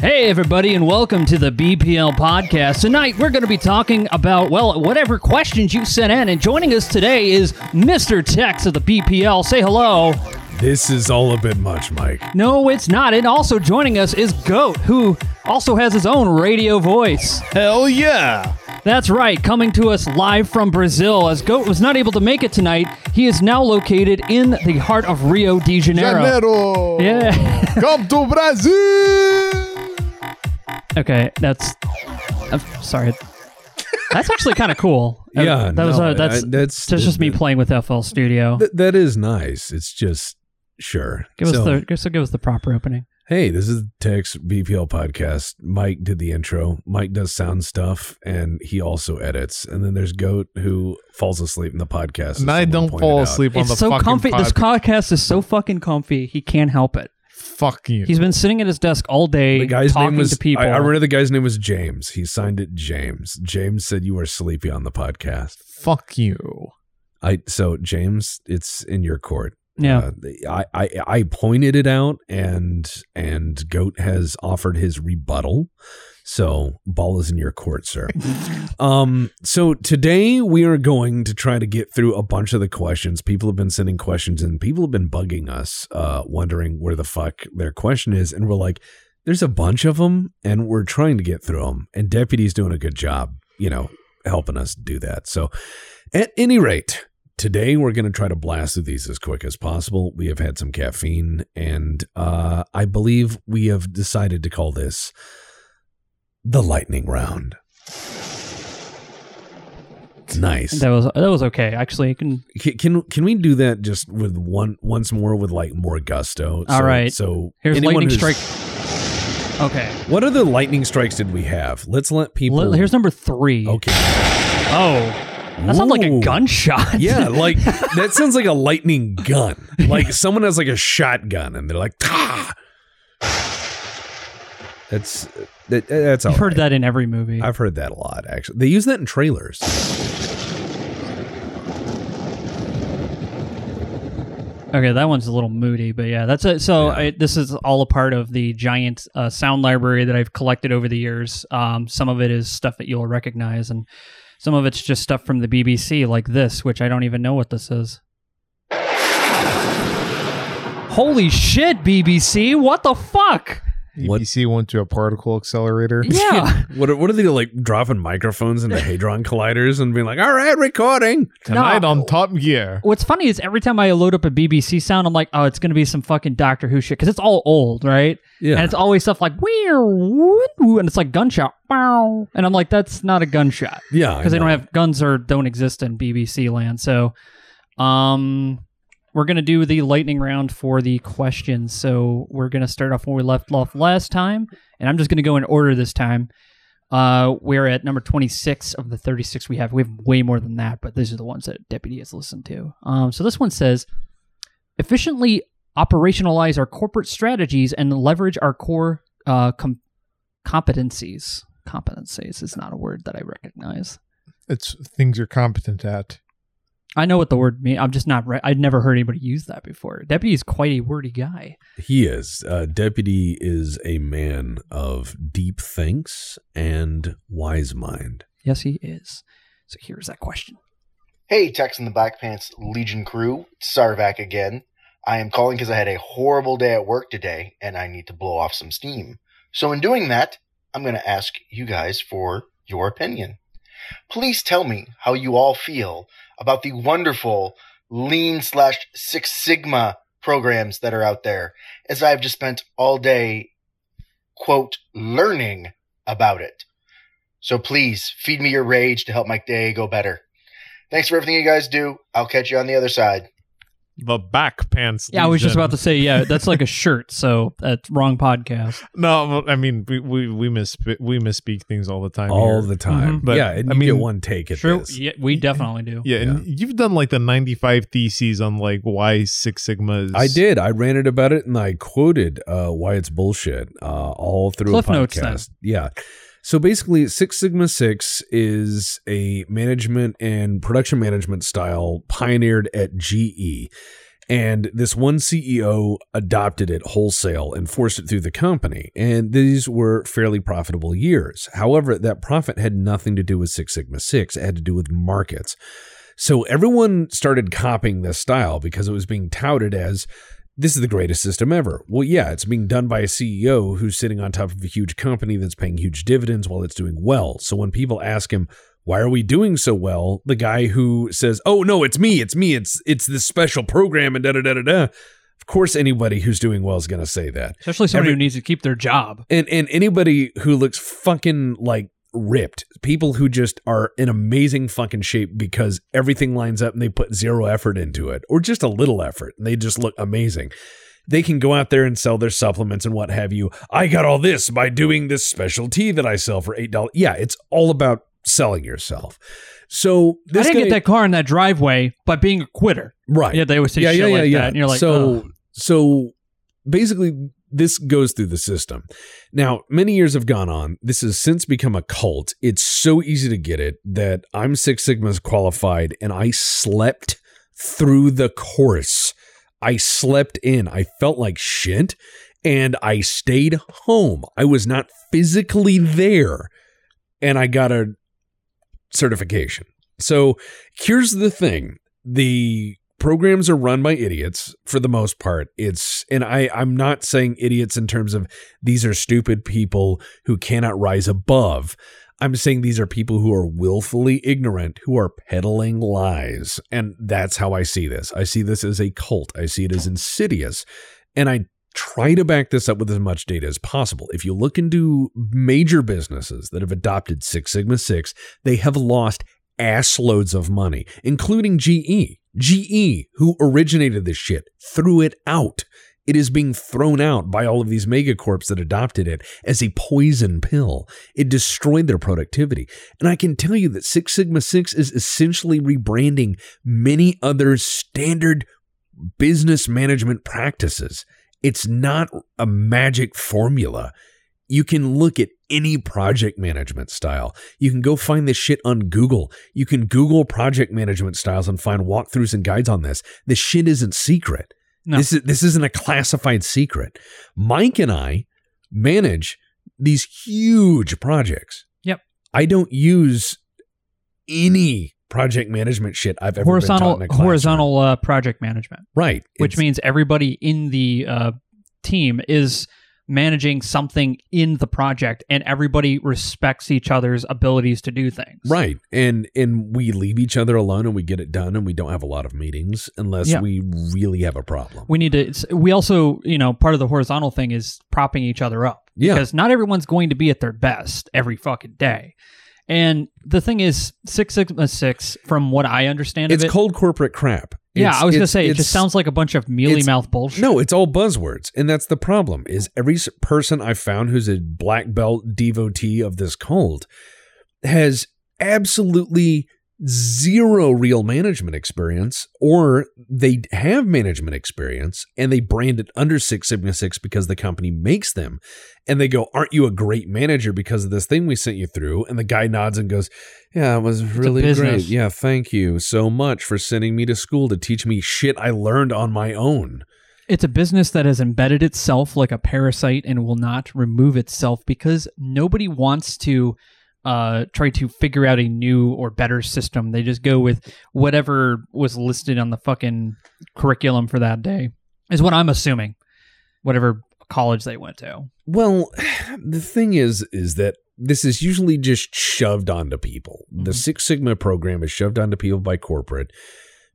Hey, everybody, and welcome to the BPL podcast. Tonight, we're going to be talking about, well, whatever questions you sent in. And joining us today is Mr. Tex of the BPL. Say hello. This is all a bit much, Mike. No, it's not. And also joining us is Goat, who also has his own radio voice. Hell yeah! That's right, coming to us live from Brazil. As Goat was not able to make it tonight, he is now located in the heart of Rio de Janeiro. Janeiro! Yeah. Come to Brazil! Okay, that's. I'm sorry. That's actually kind of cool. Yeah, that was no, uh, that's I- that's- that's just me playing with FL Studio. Th- that is nice. It's just sure. Give us the give, so give us the proper opening. hey, this is Tex BPL podcast. Mike did the intro. Mike does sound stuff, and he also edits. And then there's Goat who falls asleep in the podcast. And I don't pointed fall out. asleep on It's the so fucking comfy. This podcast is so fucking comfy. He can't help it. Fuck you. He's been sitting at his desk all day The guy's talking name was. to people. I, I remember the guy's name was James. He signed it James. James said you were sleepy on the podcast. Fuck you. I so James, it's in your court. yeah. Uh, I, I I pointed it out, and and Goat has offered his rebuttal. So ball is in your court, sir. um. So today we are going to try to get through a bunch of the questions. People have been sending questions, and people have been bugging us, uh, wondering where the fuck their question is, and we're like, there's a bunch of them, and we're trying to get through them. And Deputy's doing a good job, you know, helping us do that. So, at any rate, today we're going to try to blast through these as quick as possible. We have had some caffeine, and uh, I believe we have decided to call this the lightning round. Nice. That was that was okay. Actually, can Can, can we do that just with one once more with like more gusto? All so, right. So here's lightning strike. Okay. What other lightning strikes did we have? Let's let people. Here's number three. okay. Oh, that sounds like a gunshot. Yeah, like that sounds like a lightning gun. Like someone has like a shotgun and they're like, ah. That's that, that's all I've heard right. that in every movie. I've heard that a lot. Actually, they use that in trailers. Okay, that one's a little moody, but yeah, that's it. So Yeah. I, this is all a part of the giant uh, sound library that I've collected over the years. Um, some of it is stuff that you'll recognize, and some of it's just stuff from the BBC, like this, which I don't even know what this is. Holy shit, BBC! What the fuck? What- EPC went to a particle accelerator. Yeah, What are, what are they like dropping microphones into hadron colliders and being like, all right, recording? Tonight No. on Top Gear. What's funny is every time I load up a BBC sound, I'm like, oh, it's gonna be some fucking Doctor Who shit because it's all old, right? Yeah. And it's always stuff like weird, and it's like gunshot, bow. and I'm like, that's not a gunshot yeah. Because they don't have guns or don't exist in BBC land. So, um, we're gonna do the lightning round for the questions. So we're gonna start off where we left off last time, and I'm just gonna go in order this time. Uh, we're at number 26 of the 36 we have. We have way more than that, but these are the ones that Deputy has listened to. Um, so this one says, efficiently operationalize our corporate strategies and leverage our core uh, com- competencies. Competencies is not a word that I recognize. It's things you're competent at. I know what the word means. I'm just not. Re- I'd never heard anybody use that before. Deputy is quite a wordy guy. He is. Uh, Deputy is a man of deep thinks and wise mind. Yes, he is. So here's that question. Hey, Tex in the Black Pants Legion crew, it's Czarvak again. I am calling because I had a horrible day at work today and I need to blow off some steam. So, in doing that, I'm going to ask you guys for your opinion. Please tell me how you all feel about the wonderful Lean slash Six Sigma programs that are out there, as I've just spent all day, quote, learning about it. So please feed me your rage to help my day go better. Thanks for everything you guys do. I'll catch you on the other side. The back pants. Yeah, I was just about to say. Yeah, that's like a shirt. So that's wrong podcast. No, I mean we we we miss we misspeak things all the time. All here. the time. Mhm. But, yeah, and I you get mean, one take at True. this. Yeah, we definitely do. yeah, and you've done like the 95 theses on like why Six Sigma is. I did. I ranted about it and I quoted uh, why it's bullshit uh, all through Cliff a notes, podcast. Yeah. So basically, Six Sigma Six is a management and production management style pioneered at GE. And this one CEO adopted it wholesale and forced it through the company. And these were fairly profitable years. However, that profit had nothing to do with Six Sigma 6, it had to do with markets. So everyone started copying this style because it was being touted as this is the greatest system ever. Well, yeah, it's being done by a CEO who's sitting on top of a huge company that's paying huge dividends while it's doing well. So when people ask him, why are we doing so well? The guy who says, "Oh no, it's me, it's me, it's it's this special program," and da da da da da. Of course, anybody who's doing well is going to say that, Especially somebody Every- who needs to keep their job. and and anybody who looks fucking like ripped, people who just are in amazing fucking shape because everything lines up and they put zero effort into it, or just a little effort, and they just look amazing. They can go out there and sell their supplements and what have you. I got all this by doing this special tea that I sell for eight dollars. Yeah, it's all about selling yourself. So this I didn't guy- get that car in that driveway by being a quitter. right. Yeah, they always say shit like that, and you're like, so "Ugh." so basically this goes through the system. Now, many years have gone on. This has since become a cult. It's so easy to get it that I'm Six Sigma's qualified and I slept through the course. I slept in. I felt like shit and I stayed home. I was not physically there and I got a certification. So here's the thing the programs are run by idiots for the most part. It's and i i'm not saying idiots in terms of these are stupid people who cannot rise above. I'm saying these are people who are willfully ignorant who are peddling lies. And that's how i see this. I see this as a cult. I see it as insidious. And i try to back this up with as much data as possible. If you look into major businesses that have adopted six sigma 6 they have lost ass loads of money, including GE. GE, who originated this shit, threw it out. It is being thrown out by all of these megacorps that adopted it as a poison pill. It destroyed their productivity. And I can tell you that Six Sigma 6 is essentially rebranding many other standard business management practices. It's not a magic formula. You can look at any project management style. You can go find this shit on Google. You can Google project management styles and find walkthroughs and guides on this. This shit isn't secret. No. This is this isn't a classified secret. Mike and I manage these huge projects. Yep. I don't use any project management shit I've ever horizontal taught in a horizontal uh, project management, right? which It's- means everybody in the uh, team is managing something in the project, and everybody respects each other's abilities to do things. Right. And and we leave each other alone and we get it done and we don't have a lot of meetings unless Yeah. we really have a problem. We need to. It's, we also, you know, part of the horizontal thing is propping each other up. Yeah. Because not everyone's going to be at their best every fucking day. And the thing is, Six Sigma uh, Six, from what I understand it's of it, cold corporate crap. Yeah, I was gonna say it just sounds like a bunch of mealy mouth bullshit. No, it's all buzzwords, and that's the problem. Is every s- person I found who's a black belt devotee of this cult has absolutely zero real management experience, or they have management experience and they brand it under Six Sigma Six because the company makes them, and they go, "Aren't you a great manager because of this thing we sent you through?" And the guy nods and goes, "Yeah, it was really great. Yeah, thank you so much for sending me to school to teach me shit I learned on my own." It's a business that has embedded itself like a parasite and will not remove itself because nobody wants to uh, try to figure out a new or better system. They just go with whatever was listed on the fucking curriculum for that day, is what I'm assuming. Whatever college they went to. Well, the thing is, is that this is usually just shoved onto people. The Mhm. Six Sigma program is shoved onto people by corporate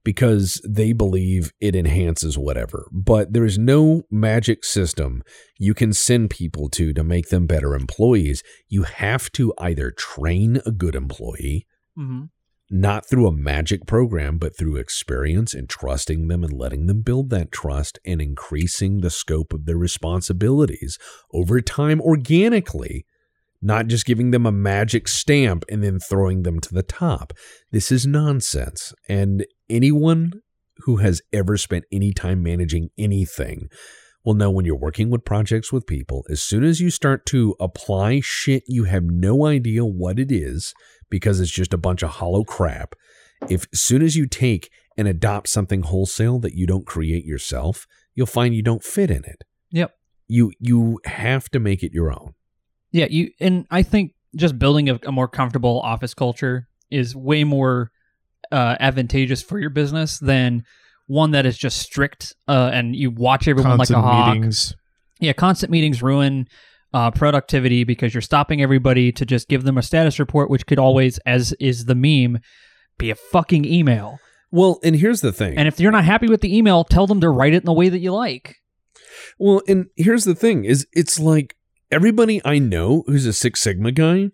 because they believe it enhances whatever. But there is no magic system you can send people to to make them better employees. You have to either train a good employee Mm-hmm. not through a magic program, but through experience and trusting them and letting them build that trust and increasing the scope of their responsibilities over time organically, not just giving them a magic stamp and then throwing them to the top. This is nonsense. And anyone who has ever spent any time managing anything will know when you're working with projects with people, as soon as you start to apply shit you have no idea what it is, because it's just a bunch of hollow crap. If as soon as you take and adopt something wholesale that you don't create yourself, you'll find you don't fit in it. Yep. You you have to make it your own. Yeah, you and I think just building a, a more comfortable office culture is way more uh, advantageous for your business than one that is just strict uh, and you watch everyone Constant like a hawk. meetings. Yeah, constant meetings ruin uh, productivity because you're stopping everybody to just give them a status report, which could always, as is the meme, be a fucking email. Well, and here's the thing. And if you're not happy with the email, tell them to write it in the way that you like. Well, and here's the thing is it's like everybody I know who's a Six Sigma guy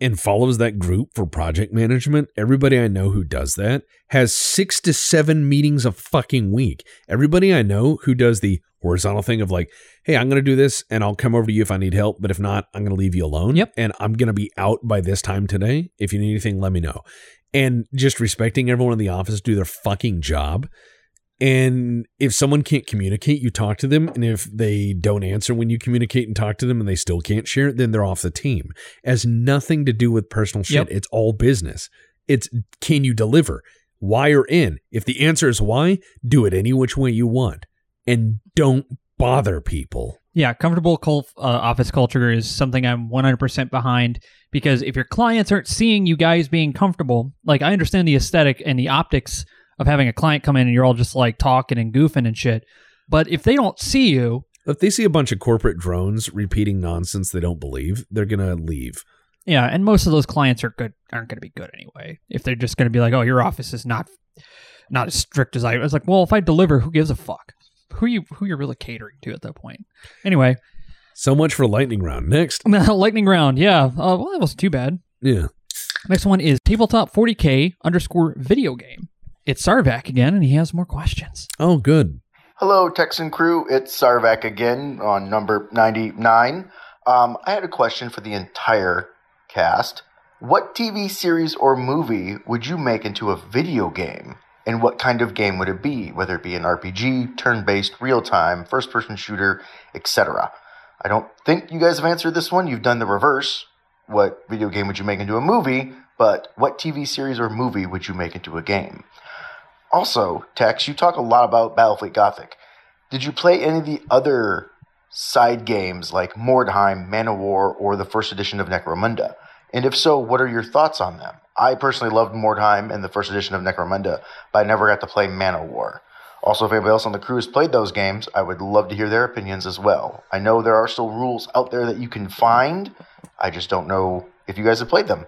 and follows that group for project management, everybody I know who does that has 6 to 7 meetings a fucking week. Everybody I know who does the horizontal thing of like, "Hey, I'm going to do this and I'll come over to you if I need help, but if not, I'm going to leave you alone." Yep. And I'm going to be out by this time today. If you need anything, let me know. And just respecting everyone in the office do their fucking job. And if someone can't communicate, you talk to them. And if they don't answer when you communicate and talk to them and they still can't share it, then they're off the team. It has nothing to do with personal shit. Yep. It's all business. It's can you deliver? Why or in? If the answer is why, do it any which way you want. And don't bother people. Yeah, comfortable cul- uh, office culture is something I'm 100% behind because if your clients aren't seeing you guys being comfortable, like I understand the aesthetic and the optics of having a client come in and you're all just like talking and goofing and shit. But if they don't see you, If they see a bunch of corporate drones repeating nonsense they don't believe, they're gonna leave. yeah, and most of those clients are good aren't going to be good anyway. If they're just going to be like, "Oh, your office is not not as strict as I," I was like, "Well, if I deliver, who gives a fuck? Who you who you're really catering to at that point?" Anyway, So much for lightning round. Next. lightning round, yeah. Uh, well, that wasn't too bad. Yeah. Next one is tabletop 40k underscore video game. It's Czarvak again, and he has more questions. Oh, good. Hello, Texan crew. It's Czarvak again on number 99. Um, I had a question for the entire cast. What TV series or movie would you make into a video game? And what kind of game would it be? Whether it be an RPG, turn based, real time, first person shooter, etc. I don't think you guys have answered this one. You've done the reverse. What video game would you make into a movie? But what TV series or movie would you make into a game? Also, Tex, you talk a lot about Battlefleet Gothic. Did you play any of the other side games like Mordheim, Man of War, or the first edition of Necromunda? And if so, what are your thoughts on them? I personally loved Mordheim and the first edition of Necromunda, but I never got to play Man of War. Also, if anybody else on the crew has played those games, I would love to hear their opinions as well. I know there are still rules out there that you can find. I just don't know if you guys have played them.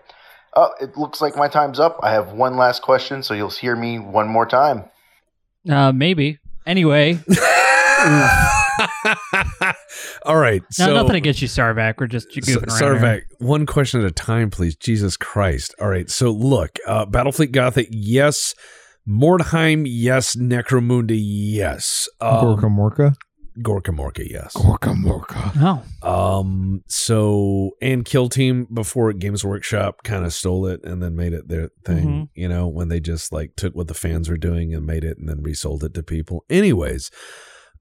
Oh, it looks like my time's up. I have one last question, so you'll hear me one more time. Uh, maybe. Anyway, All right. no, so, nothing against you, Czarvak. We're just S- goofing around. Czarvak, one question at a time, please. Jesus Christ. All right. So look, uh, Battlefleet Gothic, yes. Mordheim, yes. Necromunda, yes. Um, Gorkamorka. Gorkamorka, yes. Gorkamorka. Oh, Um. So and Kill Team before Games Workshop kind of stole it and then made it their thing. Mhm. You know when they just like took what the fans were doing and made it and then resold it to people. Anyways,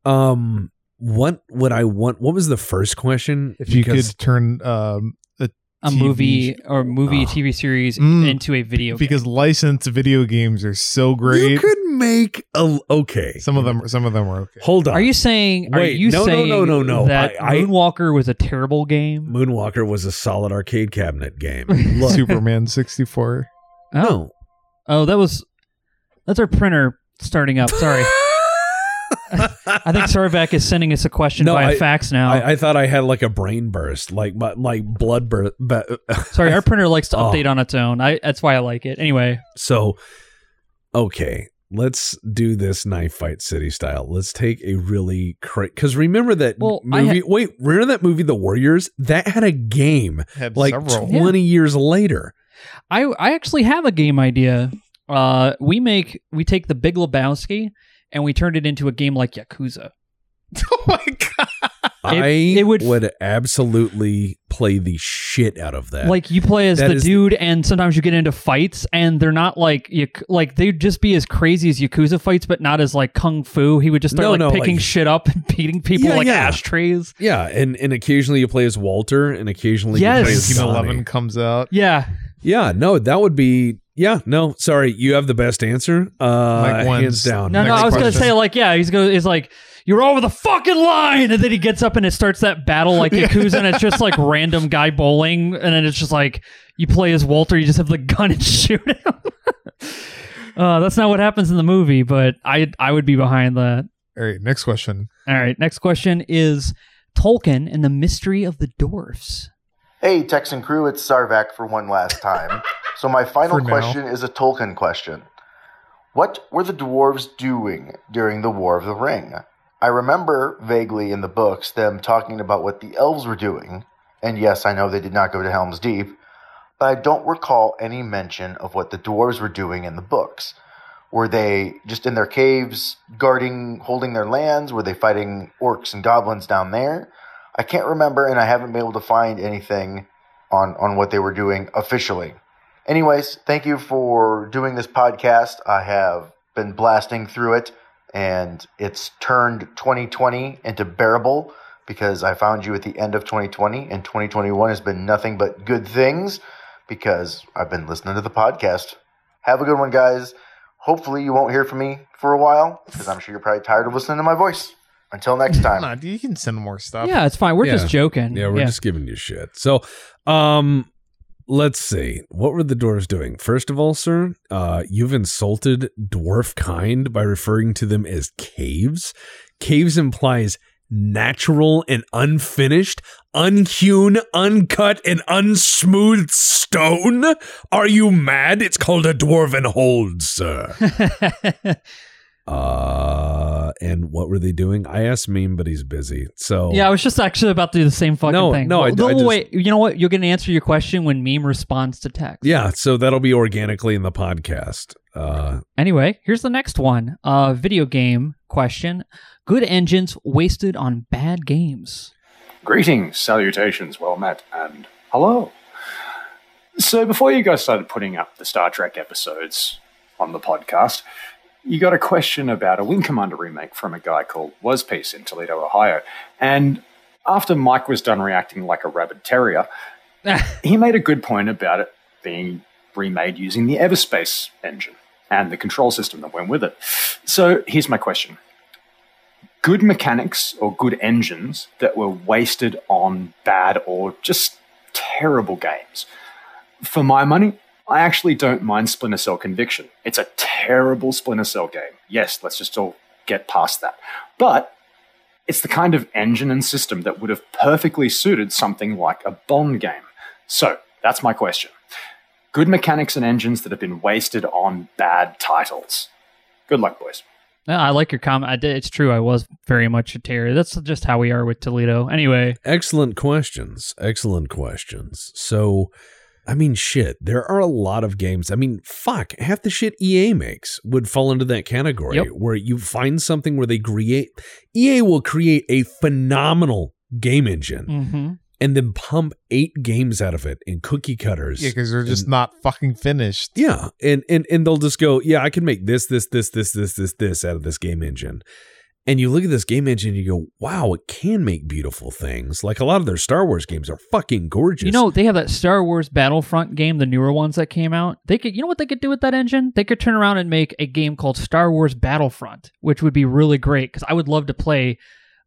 um, what would I want? What was the first question? If you Because- could turn um a a TV movie or movie Oh. TV series Mm. into a video because game. licensed video games are so you great. could make a okay. Some of them some of them are okay. Hold on. Are you saying? Are Wait, you no, no, saying no, no, no. that I- I- Moonwalker was a terrible game? Moonwalker was a solid arcade cabinet game. Look, Superman 64. no. Oh, that was that's our printer starting up. Sorry, I think Czarvak is sending us a question No, via I- fax now. I, I thought I had like a brain burst, like my like blood burst. But Sorry, our printer likes to Oh. update on its own. I that's why I like it. Anyway, So, okay, let's do this knife fight city style. Let's take a really crazy because remember that Well, I movie. had- wait, remember that movie, The Warriors? That had a game Had like several. twenty years later. I I actually have a game idea. Uh, we make we take the Big Lebowski and we turned it into a game like Yakuza. oh my god. I it would, would- absolutely play the shit out of that. Like you play as That the is- dude, and sometimes you get into fights, and they're not like Yak- like they'd just be as crazy as Yakuza fights, but not as like kung fu. He would just start No, like no, picking like- shit up and beating people Yeah, like yeah. ashtrays. yeah, and and occasionally you play as Walter, and occasionally Yes. you play as Team 11 comes out. Yeah, Yeah, no, that would be. Yeah, no, sorry, you have the best answer. Uh, Mike wins. hands down. No, no, I was gonna say like, yeah, he's go, he's like, you're over the fucking line, and then he gets up and it starts that battle like Yakuza, and it's just like random guy bowling, and then it's just like you play as Walter, you just have the gun and shoot him. uh, that's not what happens in the movie, but I I would be behind that. All right, next question. All right, next question is Tolkien and the Mystery of the Dwarfs. Hey, Texan crew, it's Czarvak for one last time. So my final For now. question is a Tolkien question. What were the dwarves doing during the War of the Ring? I remember vaguely in the books them talking about what the elves were doing, and yes, I know they did not go to Helm's Deep, but I don't recall any mention of what the dwarves were doing in the books. Were they just in their caves, guarding, holding their lands? Were they fighting orcs and goblins down there? I can't remember, and I haven't been able to find anything on, on what they were doing officially. Anyways, thank you for doing this podcast. I have been blasting through it, and it's turned 2020 into bearable because I found you at the end of 2020, and 2021 has been nothing but good things because I've been listening to the podcast. Have a good one, guys. Hopefully, you won't hear from me for a while because I'm sure you're probably tired of listening to my voice. Until next time. Nah, you can send more stuff. Yeah, it's fine. We're Yeah. just joking. Yeah, we're just giving you shit. So, um, let's see. What were the dwarves doing? First of all, sir, uh, you've insulted dwarf kind by referring to them as caves. Caves implies natural and unfinished, unhewn, uncut, and unsmoothed stone. Are you mad? It's called a dwarven hold, sir. uh, and what were they doing? I asked Meme, but he's busy. So Yeah, I was just actually about to do the same fucking No, thing. no, I- Well, I just- wait. You know what? You're gonna answer your question when meme responds to text. Yeah, so that'll be organically in the podcast. Uh, Anyway, here's the next one. Uh, video game question: Good engines wasted on bad games. Greetings, salutations, well met, and hello. So, before you guys started putting up the Star Trek episodes on the podcast, you got a question about a Wing Commander remake from a guy called Waspiece in Toledo, Ohio. And after Mike was done reacting like a rabid terrier, he made a good point about it being remade using the Everspace engine and the control system that went with it. So, here's my question good mechanics or good engines that were wasted on bad or just terrible games. For my money, I actually don't mind Splinter Cell Conviction. It's a terrible Splinter Cell game. Yes, let's just all get past that. But it's the kind of engine and system that would have perfectly suited something like a Bond game. So, that's my question. Good mechanics and engines that have been wasted on bad titles. Good luck, boys. I like your comment. Did, it's true. I was very much a terror. That's just how we are with Toledo. Anyway, excellent questions. Excellent questions. So, I mean, shit, there are a lot of games. I mean, fuck, half the shit EA makes would fall into that category Yep. where you find something where they create, EA will create a phenomenal game engine hmm and then pump eight games out of it in cookie cutters. Yeah, because they're just And- not fucking finished. Yeah, and and and they'll just go, yeah, I can make this, this, this, this, this, this, this out of this game engine. And you look at this game engine, and you go, wow, it can make beautiful things. Like a lot of their Star Wars games are fucking gorgeous. you know they have that Star Wars Battlefront game, the newer ones that came out. They could, you know what they could do with that engine? They could turn around and make a game called Star Wars Battlefront, which would be really great because I would love to play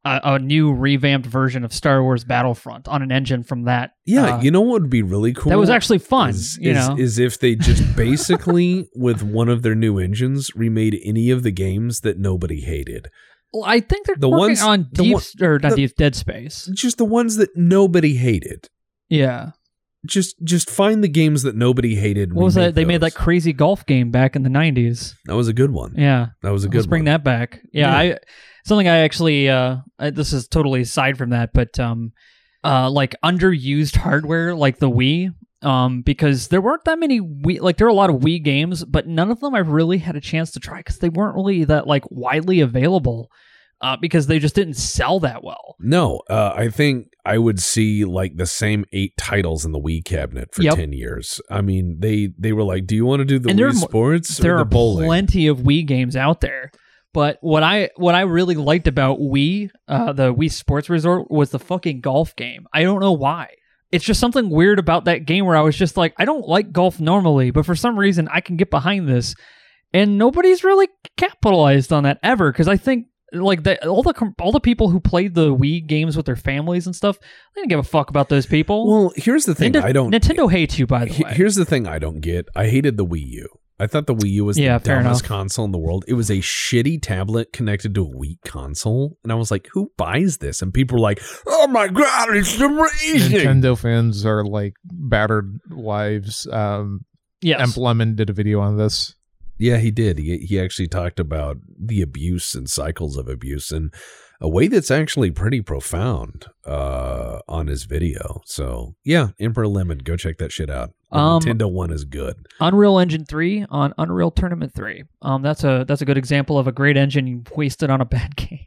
a, a new revamped version of Star Wars Battlefront on an engine from that. yeah, uh, you know what would be really cool? that was actually fun. Is, you is, know, is if they just basically with one of their new engines remade any of the games that nobody hated. Well, I think they're the working ones- on Deep one- or not the- Deep Dead Space. Just the ones that nobody hated. Yeah, Just just find the games that nobody hated. what was that? They made that crazy golf game back in the '90s. that was a good one. Yeah, That was a good Let's bring one. that back. Yeah, Yeah. I something I actually uh I, this is totally aside from that, but um uh like underused hardware like the Wii um because there weren't that many Wii like there were a lot of Wii games, but none of them I've really had a chance to try cuz they weren't really that like widely available uh because they just didn't sell that well. No, uh, I think I would see like the same eight titles in the Wii cabinet for Yep. ten years. I mean, they they were like, "Do you want to do the And there Wii are mo- Sports there the are bowling?" plenty of Wii games out there. But what I what I really liked about Wii, uh, the Wii Sports Resort, was the fucking golf game. I don't know why. It's just something weird about that game where I was just like, I don't like golf normally, but for some reason I can get behind this, and nobody's really capitalized on that ever because I think like the, all the all the people who played the Wii games with their families and stuff, they didn't give a fuck about those people. Well, here's the thing. Ninte- I don't. Nintendo hates you, by the he- way. here's the thing. I don't get. I hated the Wii U. I thought the Wii U was Yeah, the dumbest enough. console in the world. It was a shitty tablet connected to a weak console, and I was like, "Who buys this?" And people were like, "Oh my god, it's amazing!" Nintendo fans are like battered wives. Um, yes. Emp Lemon did a video on this. Yeah, he did. He he actually talked about the abuse and cycles of abuse in a way that's actually pretty profound uh, on his video. So yeah, Emperor Lemon, go check that shit out. The Um, Nintendo one is good. Unreal Engine 3 on Unreal Tournament 3. Um, that's a that's a good example of a great engine wasted on a bad game.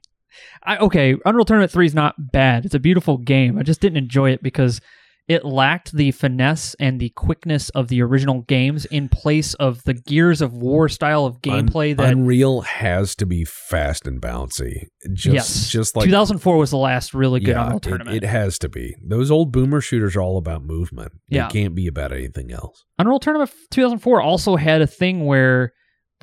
I, okay, Unreal Tournament 3 is not bad. It's a beautiful game. I just didn't enjoy it because it lacked the finesse and the quickness of the original games in place of the Gears of War style of gameplay Un- that Unreal has to be fast and bouncy. Just yes, just like 2004 was the last really good yeah, Unreal it, Tournament. it has to be. Those old boomer shooters are all about movement. They Yeah. can't be about anything else. Unreal Tournament 2004 also had a thing where,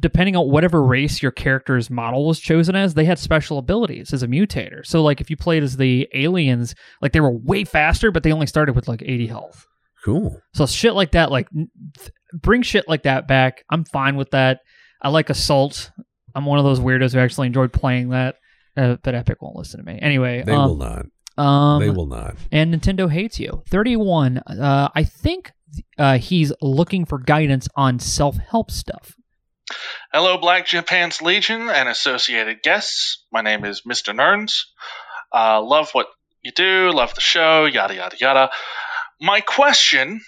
depending on whatever race your character's model was chosen as, they had special abilities as a mutator. So, like, if you played as the aliens, like, they were way faster, but they only started with like 80 health. Cool. So, shit like that, like, th- bring shit like that back. I'm fine with that. I like Assault. I'm one of those weirdos who actually enjoyed playing that. Uh, but Epic won't listen to me. Anyway, They um, will not. um, they will not. and Nintendo hates you. 31. Uh, I think uh, he's looking for guidance on self help stuff. Hello, Black Pants Legion and associated guests. My name is Mr. Nerns. Uh, love what you do, love the show, yada, yada, yada. My question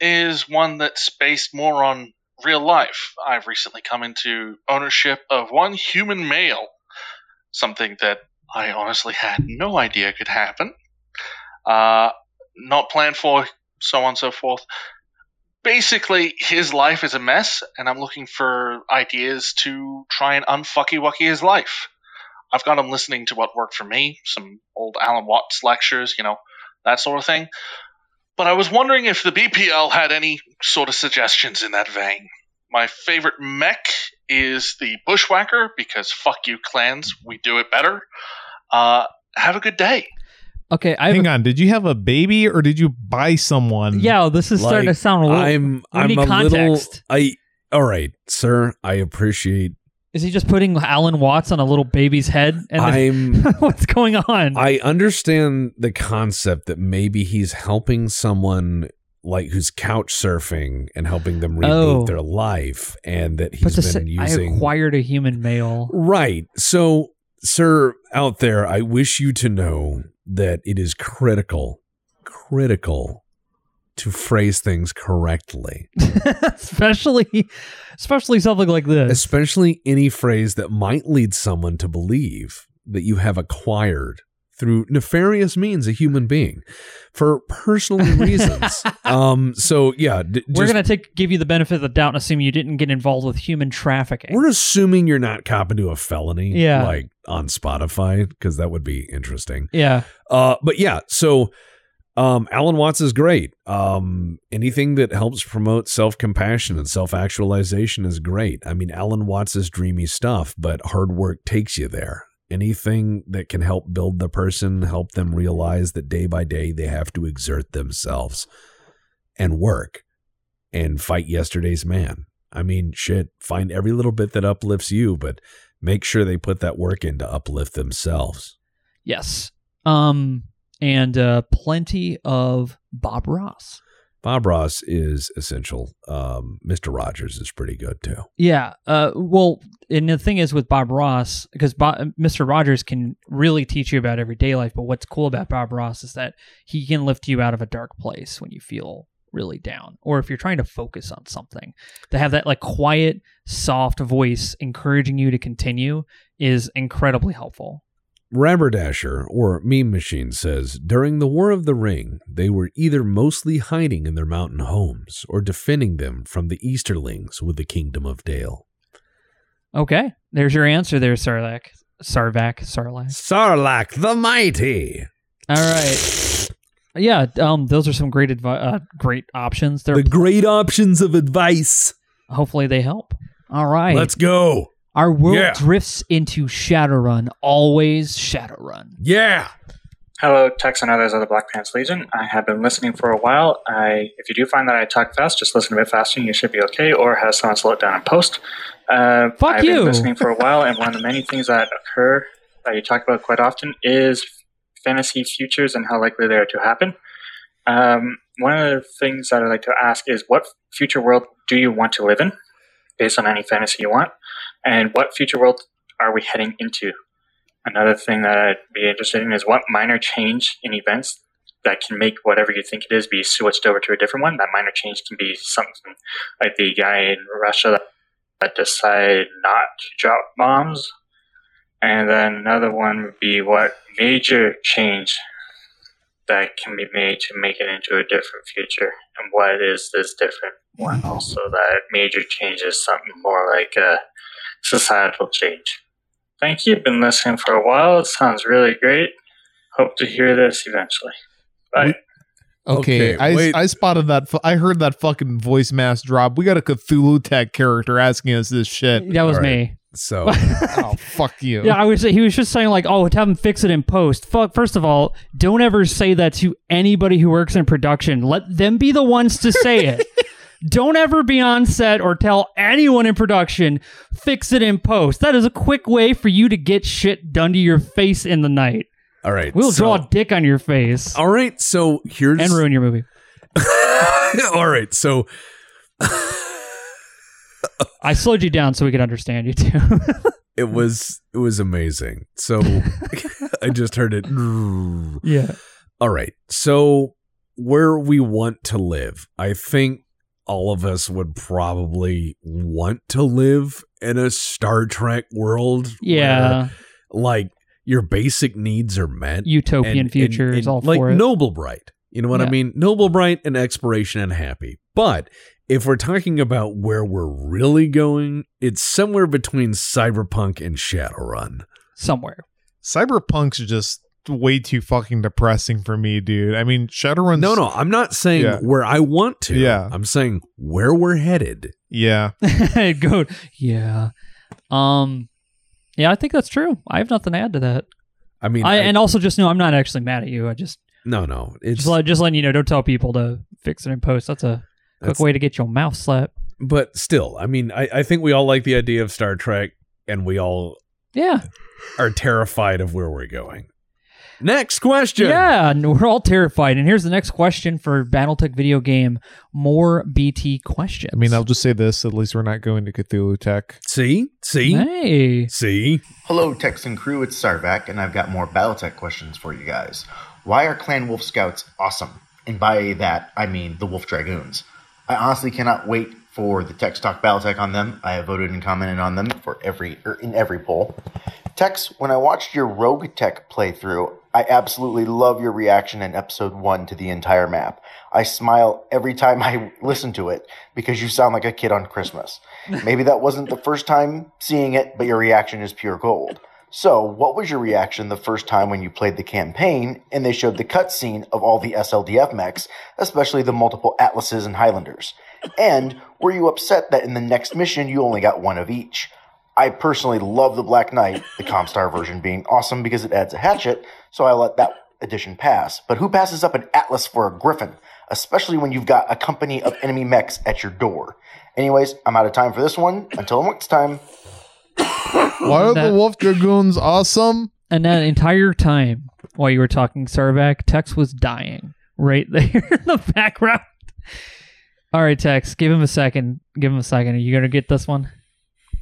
is one that's based more on real life. I've recently come into ownership of one human male, something that I honestly had no idea could happen. Uh, not planned for, so on and so forth basically his life is a mess and i'm looking for ideas to try and unfucky wucky his life. I've got him listening to what worked for me some old alan watts lectures you know that sort of thing. But i was wondering if the bpl had any sort of suggestions in that vein. My favorite mech is the bushwhacker because fuck you clans we do it better. Uh, have a good day Okay, I Hang on, did you have a baby or did you buy someone? yeah, this is starting Like, to sound a little. I'm we I'm need a little context. I all right, sir. I appreciate is he just putting Alan Watts on a little baby's head? And I'm what's going on? I understand the concept that maybe he's helping someone like who's couch surfing and helping them reboot Oh. their life and that but he's to been say, I using acquired a human male. Right. So, sir out there, I wish you to know that it is critical, critical to phrase things correctly, especially, especially something like this. especially any phrase that might lead someone to believe that you have acquired through nefarious means a human being for personal reasons. um. So yeah, d- We're just- gonna take give you the benefit of the doubt and assume you didn't get involved with human trafficking. We're assuming you're not copping to a felony, Yeah. like on Spotify, because that would be interesting. yeah, Uh, but yeah, so um, Alan Watts is great. Um, anything that helps promote self compassion and self actualization is great. I mean, Alan Watts is dreamy stuff, but hard work takes you there. Anything that can help build the person, help them realize that day by day they have to exert themselves and work and fight yesterday's man. I mean, shit, find every little bit that uplifts you, but make sure they put that work in to uplift themselves. yes, um, and uh, plenty of Bob Ross. Bob Ross is essential. Um, Mr. Rogers is pretty good too. Yeah. Uh, well, and the thing is with Bob Ross, because Mr. Rogers can really teach you about everyday life. But what's cool about Bob Ross is that he can lift you out of a dark place when you feel really down, or if you're trying to focus on something. To have that like quiet, soft voice encouraging you to continue is incredibly helpful. Rabberdasher, or Meme Machine, says during the War of the Ring, they were either mostly hiding in their mountain homes or defending them from the Easterlings with the Kingdom of Dale. Okay, there's your answer there, Sarlacc. Czarvak, Sarlacc. Sarlacc the Mighty. All right. Yeah, um, those are some great advi- uh, great options. They're The great options of advice. hopefully they help. All right, Let's go. Our world Yeah. drifts into Shadowrun. Always Shadowrun. Yeah. Hello, Tex and others of the Black Pants Legion. I have been listening for a while. I, if you do find that I talk fast, just listen a bit faster and you should be okay, or have someone slow it down and post. Uh, Fuck I've you. been listening for a while, and one of the many things that occur that you talk about quite often is fantasy futures and how likely they are to happen. Um, one of the things that I'd like to ask is what future world do you want to live in, based on any fantasy you want, and what future world are we heading into? Another thing that I'd be interested in is what minor change in events that can make whatever you think it is be switched over to a different one. That minor change can be something like the guy in Russia that, that decided not to drop bombs. And then another one would be what major change that can be made to make it into a different future. And what is this different one? Also, that major change is something more like a societal change. Thank you. Been listening for a while. It sounds really great. Hope to hear this eventually. Bye. Okay, Okay, I. I spotted that. fu- I heard that fucking voice mask drop. We got a Cthulhu Tech character asking us this shit. That was All right. me. So oh fuck you! Yeah, I was. He was just saying like, "Oh, have him fix it in post." Fuck. First of all, don't ever say that to anybody who works in production. Let them be the ones to say it. don't ever be on set or tell anyone in production fix it in post. That is a quick way for you to get shit done to your face in the night. all right. We'll so- draw a dick on your face All right. So here's and ruin your movie. all right. So I slowed you down so we could understand you too. it was it was amazing. So I just heard it. yeah. All right. So where we want to live, I think all of us would probably want to live in a Star Trek world. where, Yeah. like your basic needs are met. Utopian and- future and- is all like for it. Noble Bright. You know what I mean? Noble Bright and Exploration and Happy. But if we're talking about where we're really going, it's somewhere between Cyberpunk and Shadowrun. Somewhere. Cyberpunk's just way too fucking depressing for me, dude. I mean, Shadowrun. No, no, I'm not saying Yeah. where I want to. Yeah. I'm saying where we're headed. Yeah, Go. Yeah. Um. Yeah, I think that's true. I have nothing to add to that. I mean, I, I- and also just know I'm not actually mad at you. I just no, no, it's just let, just letting you know. Don't tell people to fix it in post. That's a quick That's- way to get your mouth slapped. but still, I mean, I, I think we all like the idea of Star Trek, and we all Yeah. are terrified of where we're going. Next question. Yeah. and we're all terrified. And here's the next question for BattleTech video game. More BT questions. I mean, I'll just say this: at least we're not going to Cthulhu Tech. See, see, hey. see. Hello, Texan crew. It's Czarvak, and I've got more BattleTech questions for you guys. Why are Clan Wolf Scouts awesome? And by that, I mean the Wolf Dragoons. I honestly cannot wait for the Tex Talk BattleTech on them. I have voted and commented on them for every or in every poll. Tex, when I watched your Rogue Tech playthrough, I absolutely love your reaction in episode one to the entire map. I smile every time I listen to it because you sound like a kid on Christmas. Maybe that wasn't the first time seeing it, but your reaction is pure gold. So, what was your reaction the first time when you played the campaign and they showed the cutscene of all the SLDF mechs, especially the multiple Atlases and Highlanders? And were you upset that in the next mission you only got one of each? I personally love the Black Knight, the Comstar version being awesome because it adds a hatchet, so I let that addition pass. But who passes up an Atlas for a Griffin, especially when you've got a company of enemy mechs at your door? Anyways, I'm out of time for this one. Until next time. Why are That- the Wolf Dragoons awesome? And that entire time while you were talking Czarvak, Tex was dying right there in the background. All right, Tex, give him a second. Give him a second. Are you going to get this one?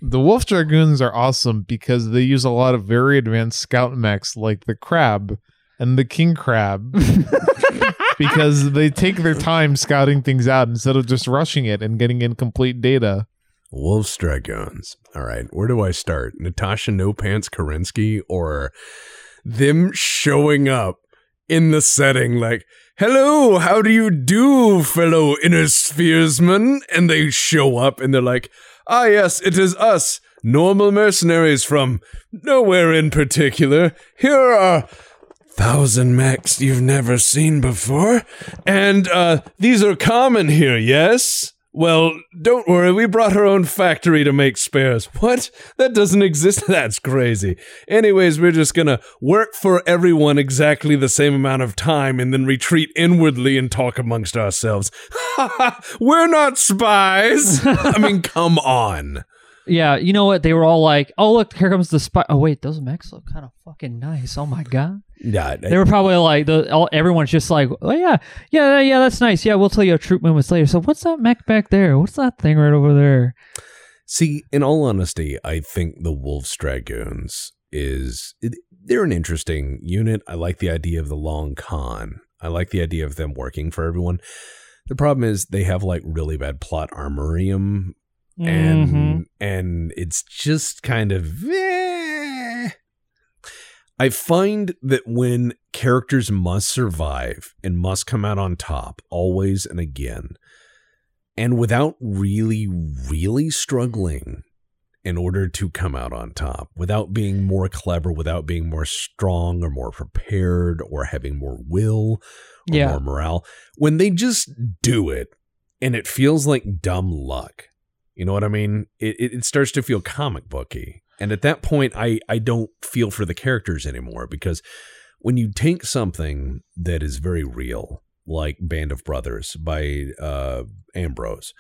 The Wolf Dragoons are awesome because they use a lot of very advanced scout mechs like the Crab and the King Crab because they take their time scouting things out instead of just rushing it and getting incomplete data. Wolf's Dragoons. All right, where do I start? Natasha No Pants Kerensky or them showing up in the setting like, hello, how do you do, fellow inner spheresmen? And they show up and they're like, ah, yes, it is us, normal mercenaries from nowhere in particular. Here are thousand mechs you've never seen before. And uh, these are common here, yes? Well, don't worry, we brought our own factory to make spares. What? That doesn't exist? That's crazy. Anyways, we're just gonna work for everyone exactly the same amount of time and then retreat inwardly and talk amongst ourselves. we're not spies. I mean, come on. Yeah, you know what? They were all like, "Oh, look, here comes the spy." Oh, wait, those mechs look kind of fucking nice. Oh my god. Yeah, They were probably like, the, all, everyone's just like, "Oh yeah, yeah, yeah, that's nice. Yeah, we'll tell you a troop movements later." So what's that mech back there? What's that thing right over there? See, in all honesty, I think the Wolf's Dragoons is they're an interesting unit. I like the idea of the long con. I like the idea of them working for everyone. The problem is they have like really bad plot armorium and Mhm. and it's just kind of eh. I find that when characters must survive and must come out on top always and again and without really really struggling in order to come out on top without being more clever without being more strong or more prepared or having more will or Yeah. more morale when they just do it and it feels like dumb luck you know what I mean? It, it it starts to feel comic booky, and at that point, I I don't feel for the characters anymore because when you take something that is very real, like Band of Brothers by uh, Ambrose,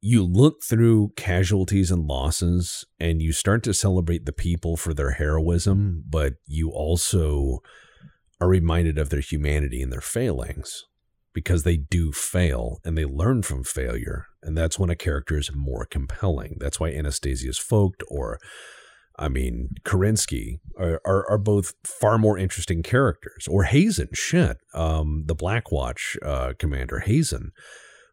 you look through casualties and losses, and you start to celebrate the people for their heroism, but you also are reminded of their humanity and their failings because they do fail and they learn from failure. And that's when a character is more compelling. That's why Anastasius Focht or, I mean, Kerensky are, are, are both far more interesting characters. Or Hazen, shit, um, the Blackwatch uh, commander, Hazen,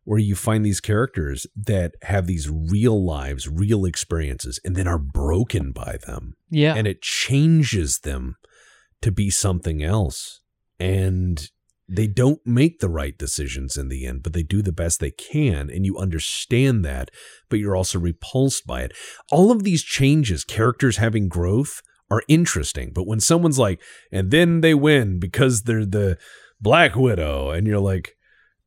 where you find these characters that have these real lives, real experiences, and then are broken by them Yeah, and it changes them to be something else. And they don't make the right decisions in the end, but they do the best they can. And you understand that, but you're also repulsed by it. All of these changes, characters having growth, are interesting. But when someone's like, and then they win because they're the Black Widow, and you're like,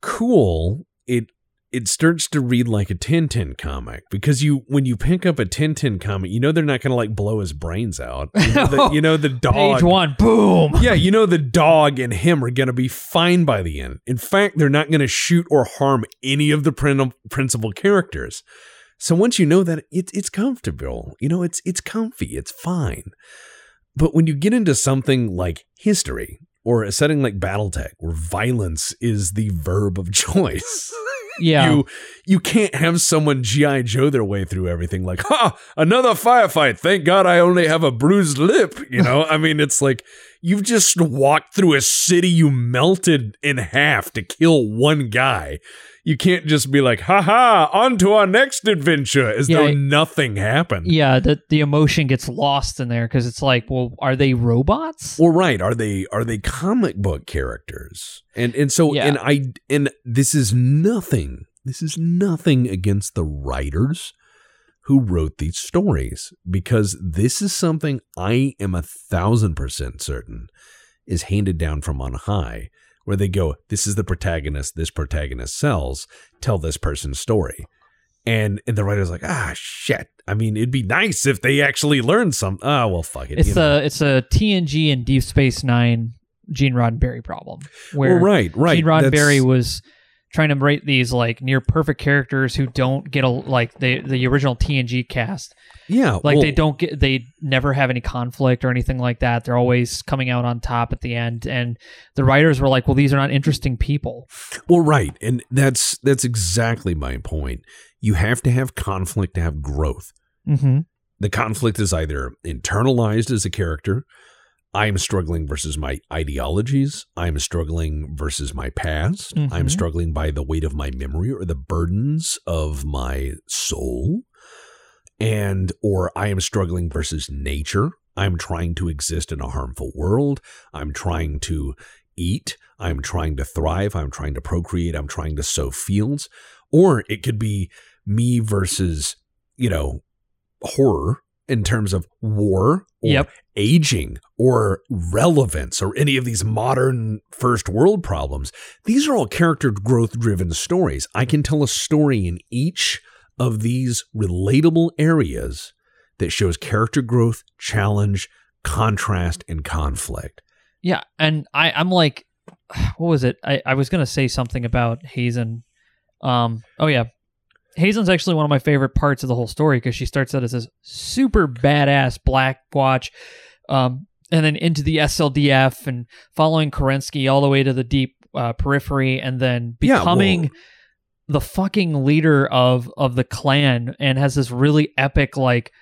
cool, it it starts to read like a Tintin comic because you when you pick up a Tintin comic, you know they're not going to like blow his brains out. You know the, you know, the dog. page one, boom. Yeah, you know the dog and him are going to be fine by the end. In fact, they're not going to shoot or harm any of the prin- principal characters. So once you know that, it's it's comfortable. You know, it's it's comfy. It's fine. But when you get into something like history or a setting like BattleTech, where violence is the verb of choice. Yeah, You you can't have someone GI Joe their way through everything like, ha, another firefight. Thank God I only have a bruised lip. You know, I mean, it's like you've just walked through a city you melted in half to kill one guy. You can't just be like, ha ha, on to our next adventure, as Yeah, though nothing happened. yeah. The the emotion gets lost in there because it's like, well, are they robots? Well, right. Are they are they comic book characters? And and so Yeah. and I and this is nothing. This is nothing against the writers who wrote these stories because this is something I am a thousand percent certain is handed down from on high, where they go, "This is the protagonist. This protagonist sells. Tell this person's story." And, and the writer's like, ah, shit. I mean, it'd be nice if they actually learned some. Ah, well, fuck it. It's you know. a it's a TNG and Deep Space Nine Gene Roddenberry problem where well, right, right. Gene That's- Roddenberry was trying to write these like near perfect characters who don't get a like the the original TNG cast Yeah, like well, they don't get they never have any conflict or anything like that they're always coming out on top at the end and the writers were like well these are not interesting people Well, right, and that's that's exactly my point. You have to have conflict to have growth. mm-hmm. The conflict is either internalized as a character. I am struggling versus my ideologies. I am struggling versus my past. I'm Mhm. struggling by the weight of my memory or the burdens of my soul. And, or I am struggling versus nature. I'm trying to exist in a harmful world. I'm trying to eat. I'm trying to thrive. I'm trying to procreate. I'm trying to sow fields. Or it could be me versus, you know, horror in terms of war or Yep. aging or relevance or any of these modern first world problems. These are all character growth driven stories. I can tell a story in each of these relatable areas that shows character growth, challenge, contrast, and conflict. Yeah, and I, I'm like, what was it? I, I was gonna say something about Hazen. Um, oh yeah, Hazen's actually one of my favorite parts of the whole story because she starts out as this super badass Black Watch, um, and then into the SLDF and following Kerensky all the way to the deep uh, periphery, and then Yeah, becoming well- the fucking leader of of the clan, and has this really epic like.